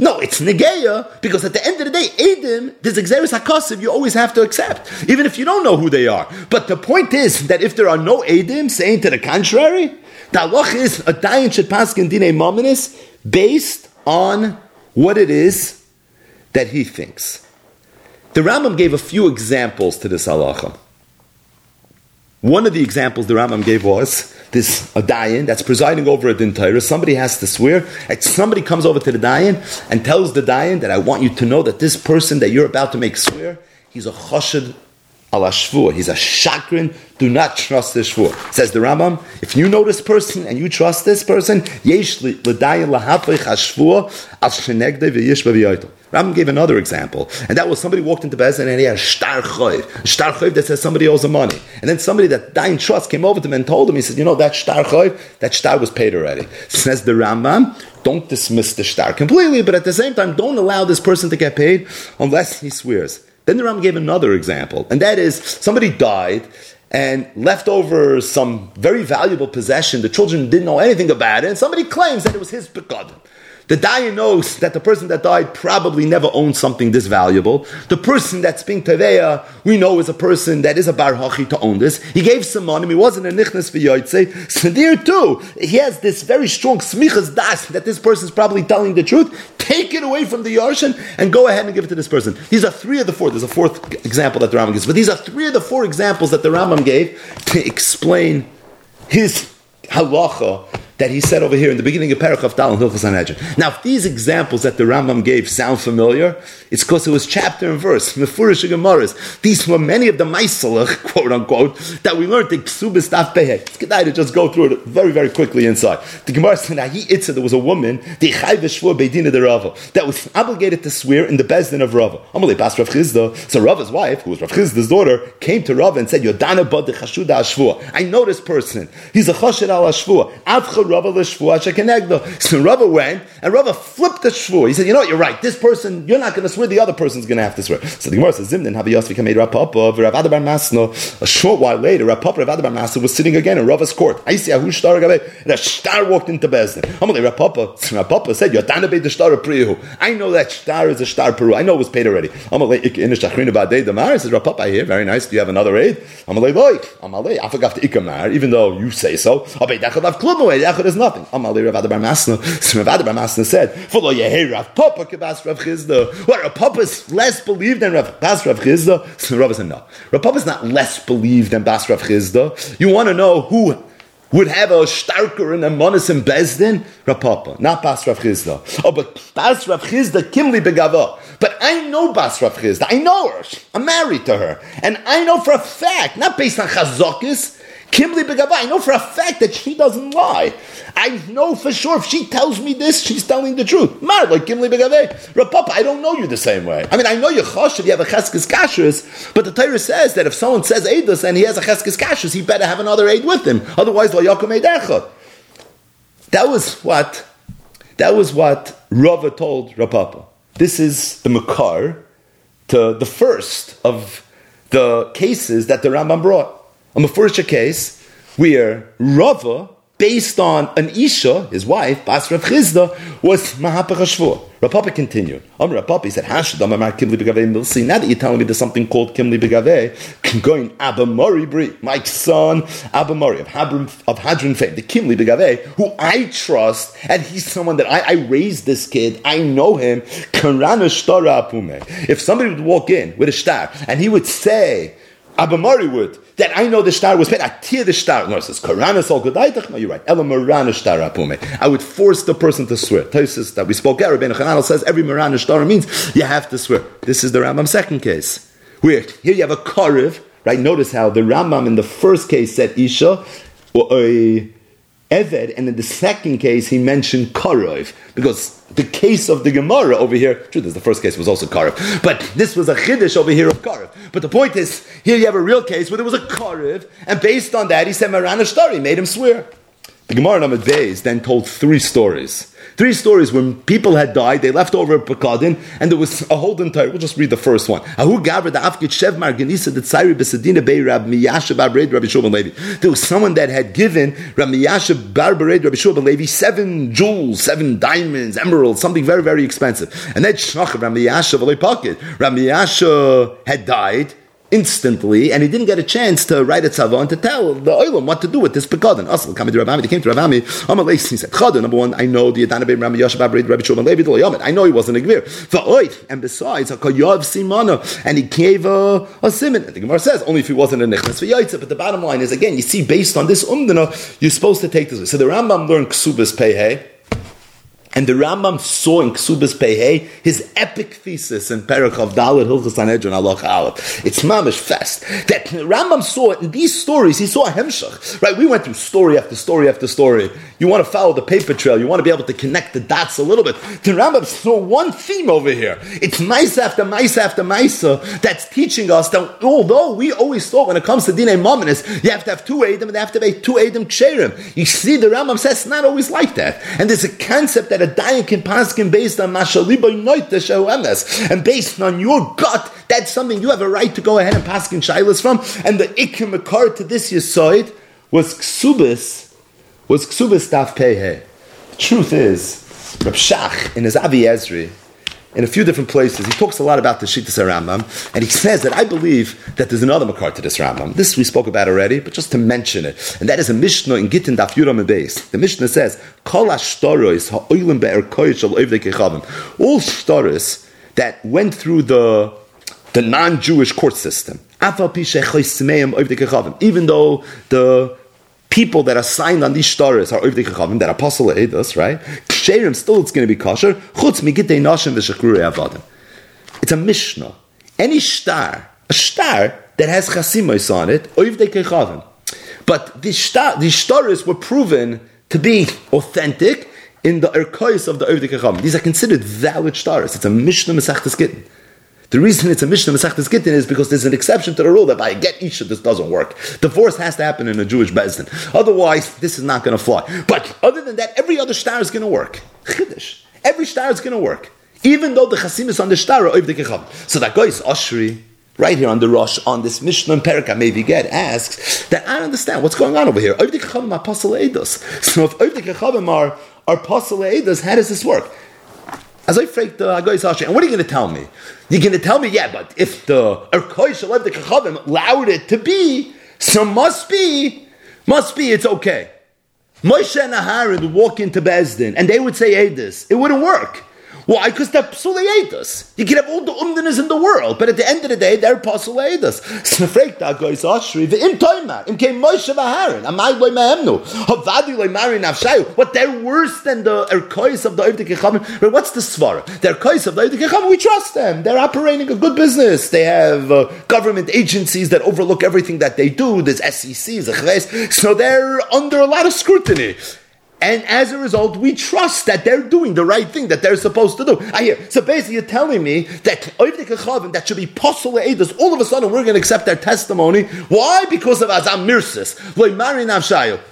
No, it's negeya, because at the end of the day, Adam, this exeris hakosiv, you always have to accept, even if you don't know who they are. But the point is that if there are no Adam saying to the contrary, the halach is a dayan should pass in dine mominis based on what it is that he thinks. The Rambam gave a few examples to this halacha. One of the examples the Rambam gave was this a dayan that's presiding over a din Somebody has to swear. And somebody comes over to the dayan and tells the dayan that I want you to know that this person that you're about to make swear, he's a chashad al. He's a shakrin. Do not trust this shvur. Says the Rambam. If you know this person and you trust this person, yesh l'dayan lahafich hashvur al Rambam gave another example, and that was somebody walked into Bezin and he had a star a star that says somebody owes him money, and then somebody that died in trust came over to him and told him, he said, you know that star choiv, that star was paid already. Says the Rambam, don't dismiss the star completely, but at the same time, don't allow this person to get paid unless he swears. Then the Rambam gave another example, and that is somebody died and left over some very valuable possession. The children didn't know anything about it, and somebody claims that it was his pekadim. The Dayan knows that the person that died probably never owned something this valuable. The person that's being Teveya, we know is a person that is a Bar Hachi to own this. He gave some money, he wasn't a Nichnas for Yoitze. So there too, he has this very strong smichas das that this person is probably telling the truth. Take it away from the Yarshan and go ahead and give it to this person. These are three of the four. There's a fourth example that the Rambam gives, but these are three of the four examples that the Rambam gave to explain his halacha that he said over here in the beginning of Parachav Tal and Hilchas Sanhedrin. Now, if these examples that the Rambam gave sound familiar, it's because it was chapter and verse, Mefurish Gemaras. These were many of the Maisalach, quote unquote, that we learned in Ksubis Taf. It's good to just go through it very, very quickly inside. The Gemara said he itza, there was a woman, the Chayveshvur Beidina de Rava, that was obligated to swear in the Bezdin of Rava. Amalei Bas Rav Chizda. So Rava's wife, who was Rav Chizda's daughter, came to Rava and said, Yodana Bad de Chashuda Ashvur. I know this person. He's a Chashid al Ashvur. Rava l'shvua shekenegdo. So Rava went and Rava flipped the shvua. He said, "You know what? You're right. This person, you're not going to swear. The other person's going to have to swear." So the Gemara says, "Zimnin habi yosvi kamei Rapapa Rav Adabar Masno." A short while later, Rapapa Rav Adabar Masno was sitting again in Rava's court. I see ahu shtar gabe. And a shtar walked into Bezdin. Amalei Rapapa. Rapapa said, "Yodana be the shtar priyu." I know that shtar is a shtar peru. I know it was paid already. Amalei ik in shachrina badei damar. Says Rapapa, I hear very nice. Do you have another aid? Amalei loy. Amalei afagav to ikamar. Even though you say so. Abei dachadav klumoy. Echad is nothing. Amali Rav Adabar Masna. Rav Adabar Masna said, "Follow Yehi Rav Papa kibas Rav Chizda." What Rav Papa is less believed than Rav Bas Rav Chizda? So Rav said, "No, Rav Papa is not less believed than Bas Rav Chizda. You want to know who would have a starker and a monis and bezdin, Rapapa, not Bas Rav Chizda. Oh, but Bas Rav Chizda kimli begava. But I know Bas Rav Chizda. I know her. I'm married to her, and I know for a fact, not based on chazokis. Kimli Begava, I know for a fact that she doesn't lie. I know for sure if she tells me this, she's telling the truth. Mar, like Kimli Begave. Rapapa, I don't know you the same way. I mean, I know you're choshev, you have a cheskes kashrus, but the Torah says that if someone says Eidos and he has a cheskes kashrus, he better have another aid with him. Otherwise, lo yakum Eidechot. That was what, that was what Rava told Rapapa. This is the Makar to the first of the cases that the Rambam brought. On a first case where Rava, based on an Isha, his wife, Bas Rav Chizda, was Mahapach HaShvur. Rapapa continued. Um, Rapapa, he said, Hashadam Amar Kimli Begaveh Milsi. Now that you're telling me there's something called Kimli Begaveh, going Abba Mori Bri, my son, Abba Mori of of Hadron fame, the Kimli Begaveh, who I trust, and he's someone that I, I raised this kid, I know him, Karana Shtara Apume. If somebody would walk in with a star, and he would say, Abamari would, that I know the star was paid. I tear the star. No, it says, Koranas al Gedaitach. No, you're right. Ela star apume. I would force the person to swear. Tosis that we spoke, Rabbeinu Chananel says every Marana star means you have to swear. This is the Rambam second case. Where here you have a Karev, right? Notice how the Rambam in the first case said Isha, or a Eved, and in the second case he mentioned Karov, because the case of the Gemara over here, true, this the first case was also Karov, but this was a Chiddush over here of Karov. But the point is, here you have a real case where there was a Karov, and based on that he said Marana Shtari, made him swear. The Gemara Namad Beis then told three stories. Three stories when people had died, they left over a Pekadin, and there was a whole entire. We'll just read the first one. Ahu gathered the afkid shevmar genisa the tsairi besedina bey rab miyasha. There was someone that had given Ramiyasha Barbared Rabbi Shua Levi seven jewels, seven diamonds, emeralds, something very, very expensive. And that Shach Ramiyasha pocket. Ramiyasha had died instantly, and he didn't get a chance to write a tzava and to tell the oilam what to do with this pekadon. Coming to Rabbi they came to Rabbi Amalei, he said, Chadon, number one, I know the Yadana Ben Rabbi Yosha Rabbi Rabbi Shulman Levi Yomit. I know he wasn't a gvir. Va'oit, and besides, a koyav simana, and he gave a, a simon. The Gemara says, only if he wasn't a nichnas for But the bottom line is, again, you see, based on this umdana, you're supposed to take this. So the Rambam learned ksubas pehei, and the Rambam saw in Ksubas Pehe his epic thesis in Perach of Dalit Hilchas Sanhedrin Allah Aleph. It's mamish fest. That Rambam saw it in these stories, he saw a hemshach. Right? We went through story after story after story. You want to follow the paper trail. You want to be able to connect the dots a little bit. The Rambam saw one theme over here. It's mice after mice after mice uh, that's teaching us that although we always thought when it comes to Dinei Mominus, you have to have two Adam and you have to have two Adam Ksherim. You see, the Rambam says it's not always like that. And there's a concept that a dayan can paskin based on mashaliba emes, and based on your gut, that's something you have a right to go ahead and paskin shilas from. And the ikim to this yisoid was ksubis, was ksubis daf pehe. The truth is, Rab Shach in his Avi Ezri, in a few different places. He talks a lot about the Shittas Rambam, and he says that I believe that there's another Makar to this Rambam. This we spoke about already, but just to mention it. And that is a Mishnah in Gittin Daf Yuram Beis. The Mishnah says, Kol All shtaros that went through the the non-Jewish court system. Even though the people that are signed on these stars are Oivdei Chachavim, that apostle Eidos, right? Ksherim, still it's going to be kosher. Chutz migitei nashim v'shachrurei avadim. It's a Mishnah. Any star, a star that has chasimos on it, Oivdei Chachavim. But these, star, these stars were proven to be authentic in the Erkois of the Oivdei Chachavim. These are considered valid stars. It's a Mishnah Mesachtes Gittin. The reason it's a Mishnah Masechtas Gittin is because there's an exception to the rule that by a get Isha this doesn't work. Divorce has to happen in a Jewish Bezdin. Otherwise, this is not going to fly. But other than that, every other star is going to work. Chiddush. Every star is going to work. Even though the Chasim is on the star. So that guy is Ashri. Right here on the Rosh, on this Mishnah and Perika, maybe get asks that I understand what's going on over here. So if Oivdik Chachavim are, are Apostle Eidos, how does this work? As I freaked the Agoy Sashi, and what are you going to tell me? You're going to tell me, yeah, but if the Erkoy Shalev the Kachavim allowed it to be, so must be, must be, it's okay. Moshe and Aharon would walk into Bezdin and they would say Edis. It wouldn't work. Why? Because they're psuleidas. You can have all the umdinas in the world, but at the end of the day, they're psuleidas. Snefrek da goes ashri toima im came Moshe v'Aaron amay loy me'emnu havadi loy mari nafshayu. What they're worse than the erkois of the Oivdik But What's the svara? The erkois of the Oivdik We trust them. They're operating a good business. They have uh, government agencies that overlook everything that they do. There's SECs, so they're under a lot of scrutiny. And as a result, we trust that they're doing the right thing that they're supposed to do. I hear. So basically, you're telling me that that should be possible. All of a sudden, we're going to accept their testimony. Why? Because of Azam Mirsis.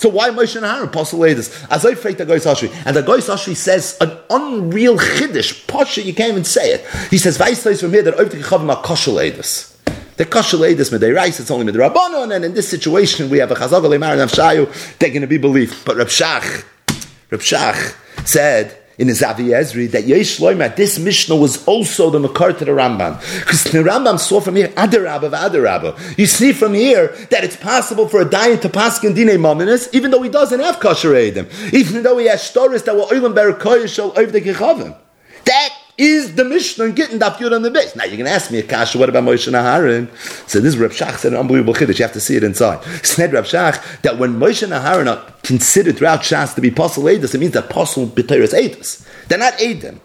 So why Moshe and Aaron possible I the Goy Sashri. And the Goy Sashri says an unreal chiddush. Pasha, you can't even say it. He says, Vaistais from here that Oivdik Chavim are koshel edus. The kashal edus medeirais, it's only midrabanon, and in this situation we have a le'mar nafshayu, they're going to be believed. But Rab Shach, Reb Shach said in his Avi Ezri that Yesh Loimat, this Mishnah was also the Makar to the Rambam. Because the Rambam saw from here, Adarabba Adarabba. You see from here that it's possible for a Dayan to pass in Dine Mominus, even though he doesn't have Kosher Edim. Even though he has stories that were Oilam Berakoyer Shal Oiv the That is the Mishnah getting Daf Yud on the base. Now you're going to ask me, Akasha, what about Moshe and? So this Reb Shach said an unbelievable chiddush. You have to see it inside. Said Reb Shach that when Moshe are considered throughout Shas to be Apostle Edus, it means that Apostle B'Teres Edus. They're not Edom.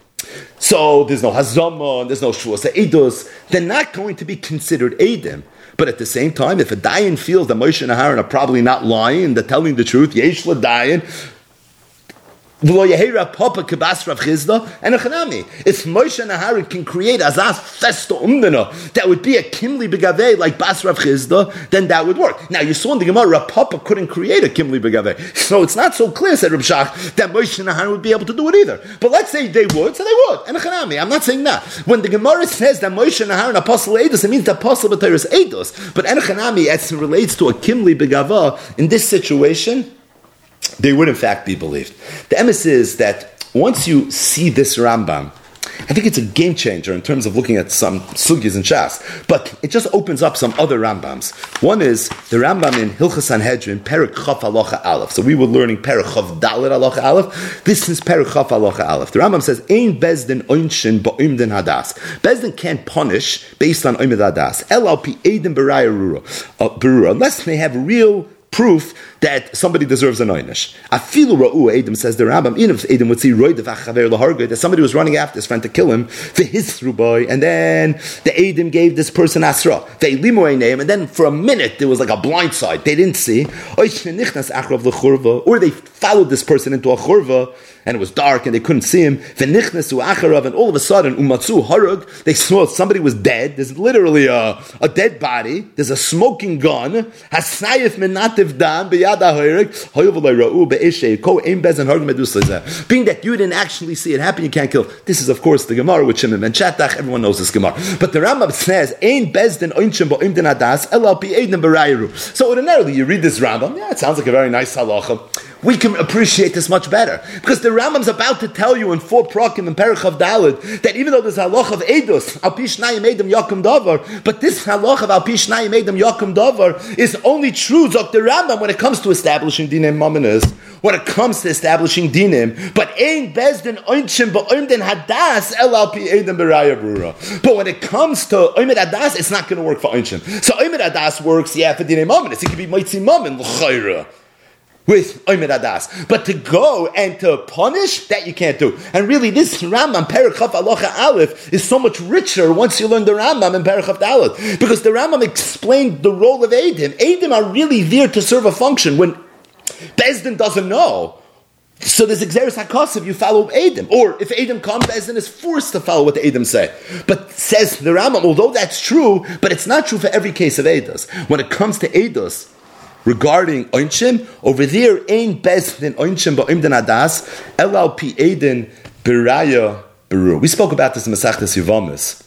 So there's no Hazama, there's no Shuas Edus. They're not going to be considered Edom. But at the same time, if a Dayan feels that Moshe and Aharon are probably not lying, they're telling the truth, Yesh Dayan, if Moshe and Aharon can create Azaz Festa Umdana, that would be a Kimli Begave like Bas Rav Chizda, then that would work. Now you saw in the Gemara, Rav Papa couldn't create a Kimli Begave. So it's not so clear, said Rav Shach, that Moshe and Aharon would be able to do it either. But let's say they would, so they would. And Chanami, I'm not saying that. When the Gemara says that Moshe and Aharon apostle Eidos, it means the apostle B'Teres Eidos. But Enochanami, as it relates to a Kimli Begava, in this situation, they would in fact be believed. The emes is that once you see this Rambam, I think it's a game changer in terms of looking at some sugis and shas, but it just opens up some other Rambams. One is the Rambam in Hilchas Sanhedrin, Chaf Alocha Aleph. So we were learning Perik Chaf Dalit Alocha Aleph. This is Perik Chaf Alocha Aleph. The Rambam says, Ein Bezdin Oinshin Ba'imdin Hadas. Bezdin can't punish based on Oimid Hadas. LLP Eidin Beraya uh, Berura, unless they have real proof that somebody deserves an einish. Afilu ra'u Adam says the Rambam. Even if Adam would see roy that somebody was running after his friend to kill him for his boy, and then the Adam gave this person asra. They name, and then for a minute there was like a blind side. They didn't see. Or they followed this person into a churva and it was dark and they couldn't see him. And all of a sudden, umatzu harug, they saw somebody was dead. There's literally a, a dead body. There's a smoking gun. Dam beyad Being that you didn't actually see it happen, you can't kill. This is, of course, the Gemara with Shimon ben Shetach. Everyone knows this Gemara. But the Rambam says, Ein bezdin So ordinarily, you read this Rambam, yeah, it sounds like a very nice halacha we can appreciate this much better. Because the Rambam's about to tell you in four prokim and Perichav Dalid that even though there's halach of Edus, Al Pishnayim Edom Yakum Davar, but this halach of Al Pishnayim Edom Yakum Davar is only true, Dr. Rambam, when it comes to establishing dinim maminas, when it comes to establishing dinim, but Ein Bezdin Oinchim Ba'oimdin Hadas El Al Pi Edom Beraya Brura. But when it comes to Oimid Hadas, it's not going to work for Oinchim. So Oimid Hadas works, yeah, for dinim maminas. It could be Mitzim Mamin, L'chayra with Omer Adas. But to go and to punish, that you can't do. And really, this Rambam, Perichaf Alocha Aleph, is so much richer once you learn the Rambam and Perichaf Aleph. Because the Rambam explained the role of Adim. Adim are really there to serve a function when Bezdin doesn't know. So there's Xeris HaKos if you follow Adam. Or if Adam comes, Bezdin is forced to follow what Adam say. But says the Rambam, although that's true, but it's not true for every case of Adas. When it comes to Adas, regarding Oinchim, over there, best than Oinchim Ba'imden Adas, LLP Aiden Biraya Beru. We spoke about this in Masachtas Yivamis.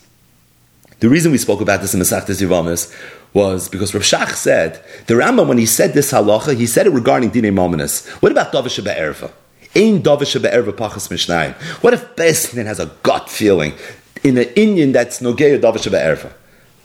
The reason we spoke about this in Masachtas Yivamis was because Rav Shach said, the Rambam, when he said this halacha, he said it regarding Dine Mominus. What about Davish Be'erva? Ain Davish Be'erva Pachas Mishnayim. What if Besnin has a gut feeling in an Indian that's Nogeya Davish Be'erva?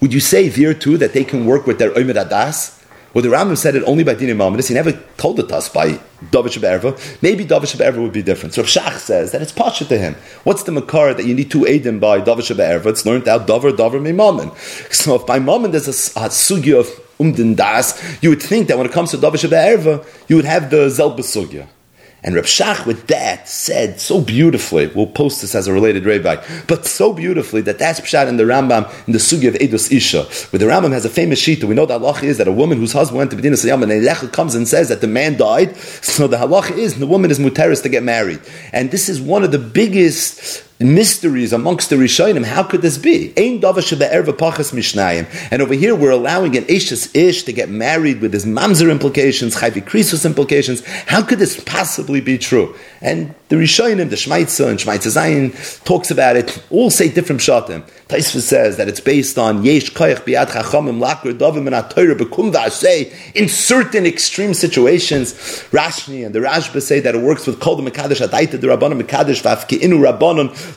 Would you say there too that they can work with their Omer Adas? Or the Rambam said it only by Dinim Mamadis. He never told it to us by David Shabbat Maybe David Shabbat would be different. So Shach says that it's Pasha to him. What's the Makar that you need two Eidim by David Shabbat It's learned out Dover, Dover, Mammon. So if by Mammon there's a, a sugi of Umdin Das, you would think that when it comes to David Shabbat you would have the Zelba sugya. And Reb Shach with that said so beautifully, we'll post this as a related rabbi, but so beautifully that that's Pshat in the Rambam in the Sugi of Edus Isha, where the Rambam has a famous sheet. We know that halacha is that a woman whose husband went to Medina Sayyam and Elecha comes and says that the man died, so the halacha is the woman is muteris to get married. And this is one of the biggest mysteries amongst the Rishonim. How could this be? And over here, we're allowing an Ishas Ish to get married with his mamzer implications, Chayvi Krisus implications. How could this possibly be true? And the Rishonim, the Shmaitza and Shmaitza Zayin talks about it, all say different shatim. Taisva says that it's based on Yesh Koyach Biad Chachamim Lakr Dovim and Atoyra Bekum in certain extreme situations. Rashni and the Rashba say that it works with Kol the Mekadesh Adaita the Rabbanon Mekadesh Vafki Inu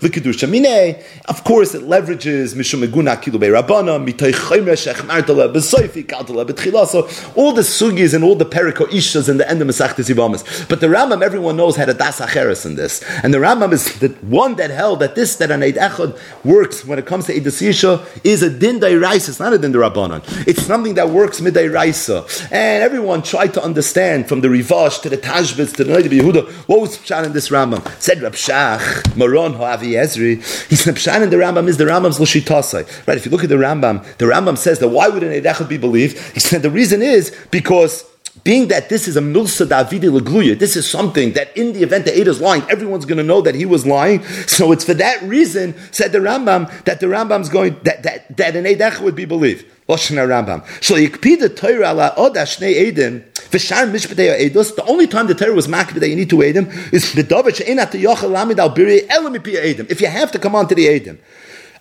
Of course, it leverages Mishum Meguna Kilu Be Rabbanon Mitoy Chaymer Shech Martala Besoifi Kaltala Betchila. So all the sugis and all the periko ishas in the end of Masachtes Yivamas. But the Rambam, everyone knows, had a das acheres in this, and the Rambam is the one that held that this that an Eid Echad works when it comes to Yisha is a din dairaisa. It's not a din rabbanon. It's something that works midairaisa. And everyone tried to understand from the Rivash to the Tashbitz to the Noid Yehuda what was Pshan in this Rambam. Said Rab Shach, Maron Hoavi Ezri. He said Pshan in the Rambam is the Rambam's Lushitasai. Right? If you look at the Rambam, the Rambam says that why would an Eidechad be believed? He said the reason is because being that this is a milsa davidi legluya, this is something that in the event that Ada is lying, everyone's going to know that he was lying. So it's for that reason, said the Rambam, that the Rambam's going that that that an Eidach would be believed. Lashon Rambam. So yikpid Torah ala oda shnei Eden. V'shar mishpatei edus. The only time the Torah was makbid that you need to Edom is the davar she'en at the yochel lamid al biri elam Edom. If you have to come on to the Edom.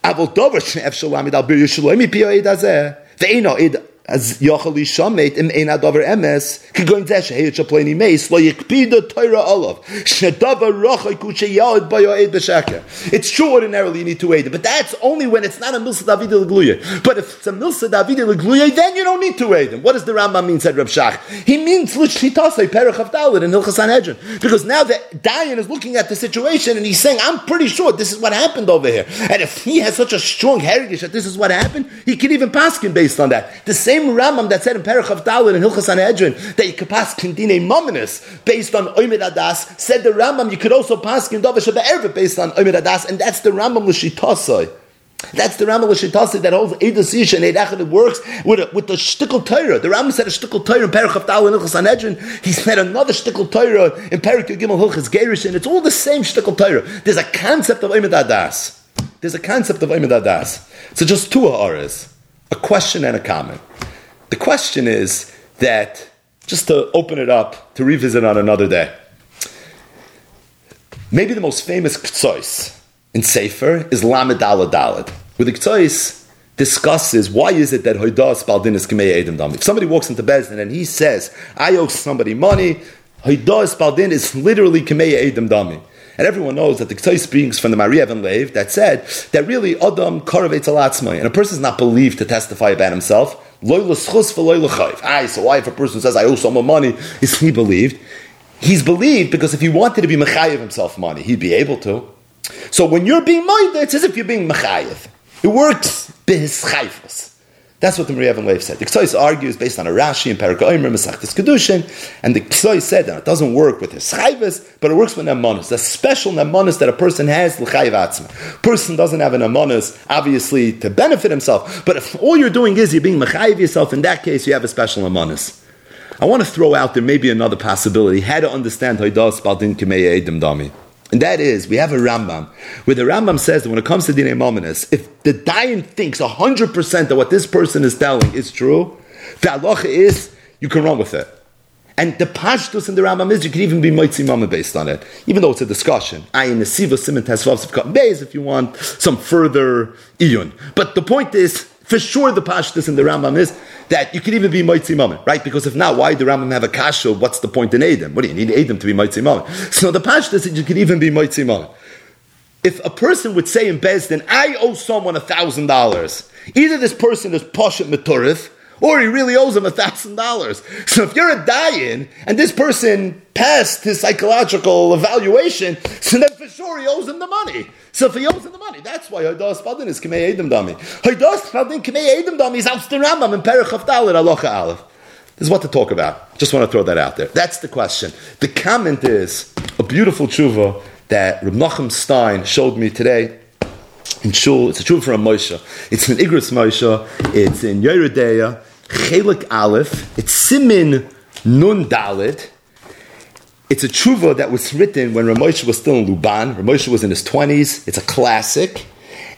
Avol davar she'ef shalamid al biri shalom mipi Edazeh. Ve'eno Edom as yochel ishamet im ein adavar emes kigoin zeh shehir shapleni meis lo yikpida Torah olav shedavar rocha kuche. It's true ordinarily you need to aid but that's only when it's not a milsa David legluya. But if it's a milsa David legluya, then you don't need to aid him. What does the Rambam mean? Said Reb Shach. He means l'shitase perach of Dalit in Hilchas Sanhedrin because now that Dayan is looking at the situation and he's saying, "I'm pretty sure this is what happened over here." And if he has such a strong heritage that this is what happened, he can even pass him based on that. The same same Rambam that said in Perichav Dalin and Hilchas Sanhedrin that you could pass Kindine Mominus based on Oymid Adas, said the Rambam you could also pass Kindovish Erva based on Oymid Adas, and that's the Rambam L'Shitosoi. That's the Rambam L'Shitasi that holds Yisha and Eidachad works with, a, with the Shtickle Torah. The Rambam said a Shtickle Torah in Perichav Tal and Hilchas Sanhedrin. He said another Shtickle Torah in Perichav Gimel Hilchas Gerish, and it's all the same Shtickle Torah. There's a concept of Oymid Adas. There's a concept of Oymid Adas. So just two Ha'aras, a question and a comment. The question is that, just to open it up, to revisit on another day, maybe the most famous Ktsois in Sefer is Lamed Dalad Dalad, where the Ktsois discusses why is it that Hoidas Baldin is Kamei Edom Dam. If somebody walks into Bezdin and he says, I owe somebody money, Hoidas Baldin is literally Kamei Edom Dami. And everyone knows that the Ktoi speaks from the Maria Evan Lev that said that really Adam Karavetz Alatzmai, and a person is not believed to testify about himself. Aye, so why if a person says I owe someone money, is he believed? He's believed because if he wanted to be Mechayev himself money, he'd be able to. So when you're being Moida, it's as if you're being Mechayev. It works. That's what the Maria Lev said. The Ksois argues based on a Rashi and Perika Omer, Kedushin, and the Ksois said that it doesn't work with his chayvus, but it works with nemonis. The special nemonis that a person has, l'chayv atzma. Person doesn't have an nemonis, obviously, to benefit himself, but if all you're doing is you're being mechayiv yourself, in that case, you have a special nemonis. I want to throw out there maybe another possibility, how to understand Haidas Baldin Kimei Edim Dami. And that is, we have a Rambam, where the Rambam says that when it comes to Dinei Mominus, if the Dayan thinks 100% that what this person is telling is true, the halacha is, you can run with it. And the pashtus in the Rambam is you can even be moitzi mama based on it, even though it's a discussion. I in the siva simon tesvav beis if you want some further iyun. But the point is, for sure, the pashtus in the Rambam is that you could even be Moitzi Mammon, right? Because if not, why do Rambam have a kasha? What's the point in Adam? What do you need Adam to be Moitzi Mammon? So the Pashta is that you could even be Moitzi Mammon. If a person would say in Bezdin, I owe someone a thousand dollars, either this person is Poshet Maturif, or he really owes him a thousand dollars. So if you're a dying and this person passed his psychological evaluation, so then for sure he owes him the money. So he owes him the money, that's why Haidas Padin is Kamei Edom Dami. Haidas Padin Kamei Edom Dami is Alster Rambam in Perich Dalit Alocha Aleph. This is what to talk about. Just want to throw that out there. That's the question. The comment is a beautiful tshuva that Reb Nachum Stein showed me today in Shul. It's a tshuva from Moshe. It's in Igros Moshe. It's in Yoreh Deah. Chelik Aleph. It's Simin Nun Dalit. It's a tshuva that was written when Ramosha was still in Luban. Ramosha was in his 20s. It's a classic.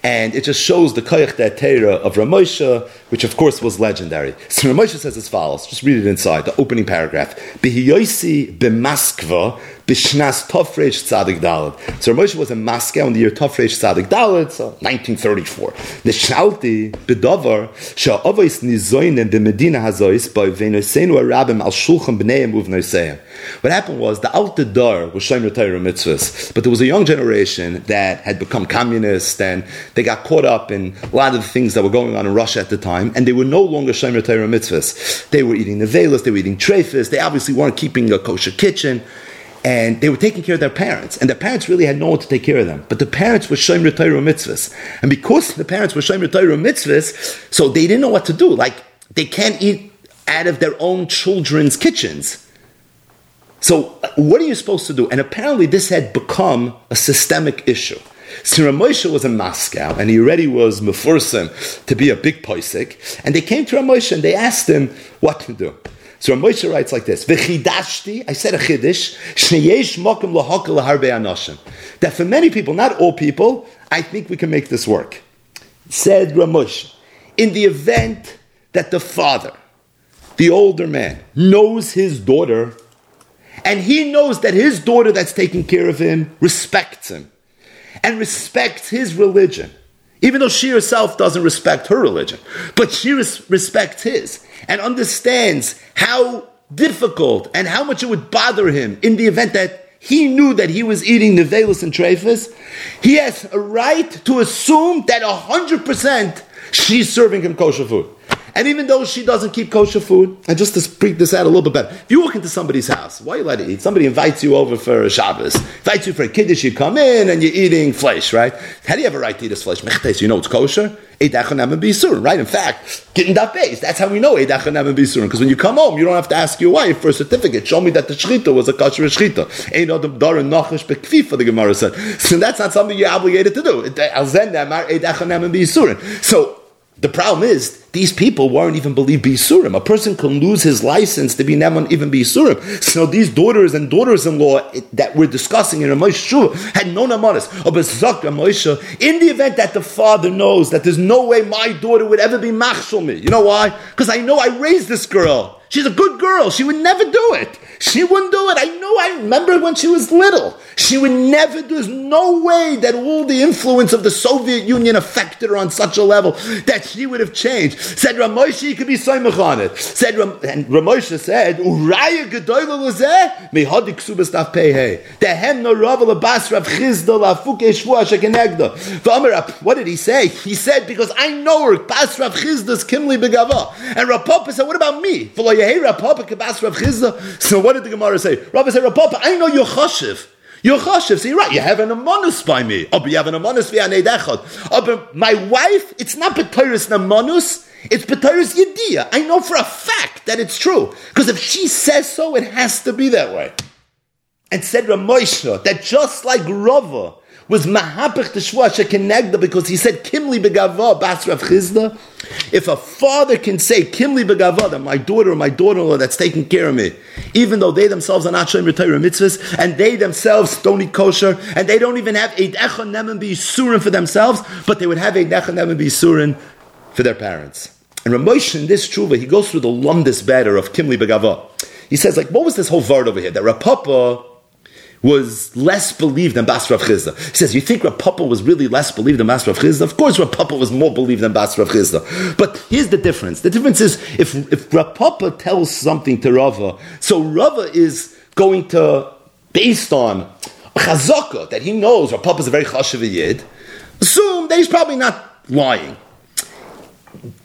And it just shows the koyach Torah of Ramosha, which of course was legendary. So Ramosha says as follows. Just read it inside, the opening paragraph. Bihiyosi b'Maskva b'shnas Tofresh Tzadik Dalad. So Ramosha was in Moscow in the year Tofresh Tzadik Dalad, so 1934. Nishalti b'davar sha'avos nizoinen b'medina hazois by v'noseinu arabim al shulchan b'neim uv'noseim. What happened was the Alta Dar was Shomer Torah mitzvahs, but there was a young generation that had become communist and they got caught up in a lot of the things that were going on in Russia at the time, and they were no longer Shomer Torah mitzvahs. They were eating nevelas, they were eating treifas, they obviously weren't keeping a kosher kitchen. And they were taking care of their parents, and their parents really had no one to take care of them. But the parents were Shomer Torah mitzvahs, and because the parents were Shomer Torah mitzvahs, so they didn't know what to do. Like they can't eat out of their own children's kitchens. So, uh, what are you supposed to do? And apparently, this had become a systemic issue. So Ramosha was in Moscow, and he already was mefursim to be a big poisik. And they came to Ramosha and they asked him what to do. So Ramosha writes like this: "V'chidashti, I said a chiddush, shneyesh mokum lahakal harbe. That for many people, not all people, I think we can make this work." Said Ramosha, in the event that the father, the older man, knows his daughter and he knows that his daughter that's taking care of him respects him and respects his religion, even though she herself doesn't respect her religion, but she res- respects his and understands how difficult and how much it would bother him in the event that he knew that he was eating nevelus and trephis, he has a right to assume that 100% she's serving him kosher food. And even though she doesn't keep kosher food, and just to speak this out a little bit better, if you walk into somebody's house, why you let to eat? Somebody invites you over for a Shabbos, invites you for a kiddush, you come in and you're eating flesh, right? How do you have a right to eat this flesh? Mechtes, You know it's kosher? Right? In fact, getting that base. That's how we know. Because when you come home, you don't have to ask your wife for a certificate. Show me that the shechita was a kosher shechita. The Gemara said. So that's not something you're obligated to do. So the problem is, these people weren't even believe Bisurim. A person can lose his license to be Neman even Bisurim. So these daughters and daughters-in-law eh, that we're discussing in Ramosh Shul had no Namanis. In the event that the father knows that there's no way my daughter would ever be Machshel me. You know why? Because I know I raised this girl. She's a good girl. She would never do it. She wouldn't do it. I know. I remember when she was little. She would never. There's no way that all the influence of the Soviet Union affected her on such a level that she would have changed. Said Ramosha, you could be soymach on it. Said Ram, and Ramosha said, "Uraya gedoyla lezeh mehadi ksubas taf pehe dehem no rav bas rav chizda lafuk eshvua shekenegda." What did he say? He said, "Because I know her bas chizda's kimli begava." And Rav Papa said, "What about me?" So what did the Gemara say? Rabbi said, Rav Papa, I know you're chashiv. You're chashiv. So you're right. You have an amonus by me. Oh, but you have an amonus via echad. Oh, but my wife, it's not b'toris namonus. It's b'toris yediyah. I know for a fact that it's true. Because if she says so, it has to be that way. And said Ramosha that just like Rava was mahapich the shvua shekenegda because he said kimli begava bas Rav Chizda. If a father can say kimli begava that my daughter or my daughter-in-law that's taking care of me, even though they themselves are not showing retire mitzvahs and they themselves don't eat kosher and they don't even have eid echon nemen surin for themselves, but they would have eid echon nemen surin for their parents. And Ramosh in this tshuva, he goes through the lumdis batter of kimli begava. He says, like, what was this whole word over here? That Rav Papa was less believed than Bas Rav Chizda. He says, you think Rav Papa was really less believed than Bas Rav Chizda? Of course Rav Papa was more believed than Bas Rav Chizda. But here's the difference. The difference is, if, if Rav Papa tells something to Rava, so Rava is going to, based on chazaka, that he knows Rav is a very chashiv yid, assume that he's probably not lying.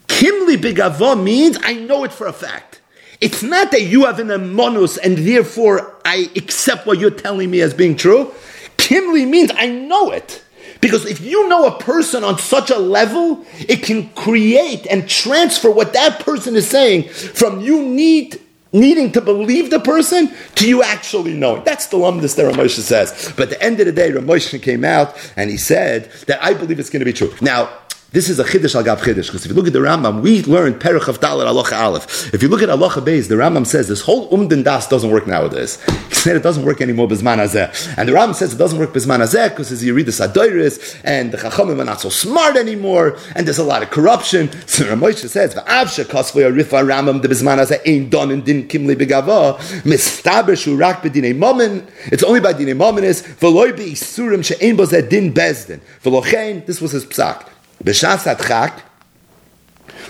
Kimli Bigava means I know it for a fact. It's not that you have an amonus and therefore I accept what you're telling me as being true. Kimli means I know it. Because if you know a person on such a level, it can create and transfer what that person is saying from you need needing to believe the person to you actually knowing. That's the lumdus that Ramosha says. But at the end of the day, Ramosha came out and he said that I believe it's going to be true. Now, this is a chiddush al gav chiddush because if you look at the Rambam, we learned perich of dalar alocha aleph. If you look at alocha beis, the Rambam says this whole umden das doesn't work nowadays. He said it doesn't work anymore bisman azeh, and the Rambam says it doesn't work bisman azeh because as you read the sadoiris and the chachamim are not so smart anymore, and there's a lot of corruption. So Ramosha says va'avsha kasvei arifa Rambam the bisman azeh ain't done and din kimli begava mistaber shurak bedinei momen. It's only by dinei momen is v'loy be isurim she'ein bo din bezdin v'lochein. This was his psak. B'shas Adchak,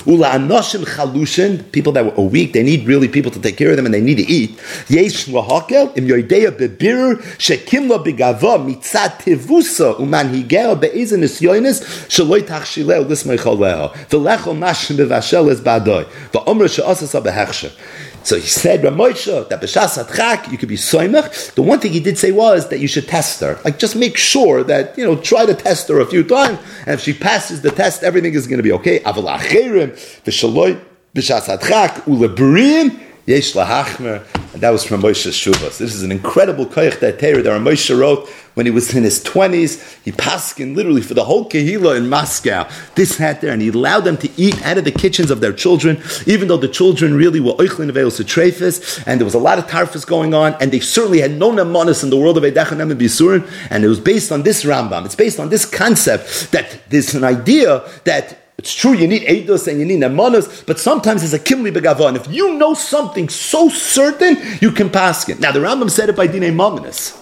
Ula anoshim chalushin, people that are weak, they need really people to take care of them and they need to eat. Yesh lahakel im yoideya bebirur shekim lo begava mitzat tevusa umanhigeo be'ezen nisyonis shaloi tachshileo lismei choleo v'lecho mashim bevashel es badoy v'omra she'asasa behechsher so he said, Ramosha, that b'shas atchak, you could be soimach. The one thing he did say was that you should test her. Like, just make sure that, you know, try to test her a few times, and if she passes the test, everything is going to be okay. Aval acherim, v'shaloi, b'shas atchak, ulebriim, yesh lahachmer, and that was from Moshe Shuvas. This is an incredible koich that Torah that Moshe wrote when he was in his 20s. He paskin literally for the whole Kehila in Moscow, this hat there, and he allowed them to eat out of the kitchens of their children, even though the children really were oichlin avelos to and there was a lot of tarfas going on, and they certainly had no nemanis in the world of Eidachanem and Bisurin, and it was based on this Rambam. It's based on this concept that there's an idea that it's true, you need Eidos and you need Nemanos, but sometimes it's a Kimli Begavon. If you know something so certain, you can pass it. Now, the Rambam said it by Dine Mominus.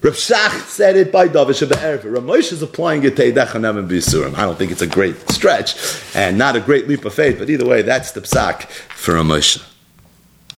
Rav Shach said it by Davish Be'erva. Rav Moshe is applying it to Edechanem and Bisurim. I don't think it's a great stretch and not a great leap of faith, but either way, that's the psak for Rav Moshe.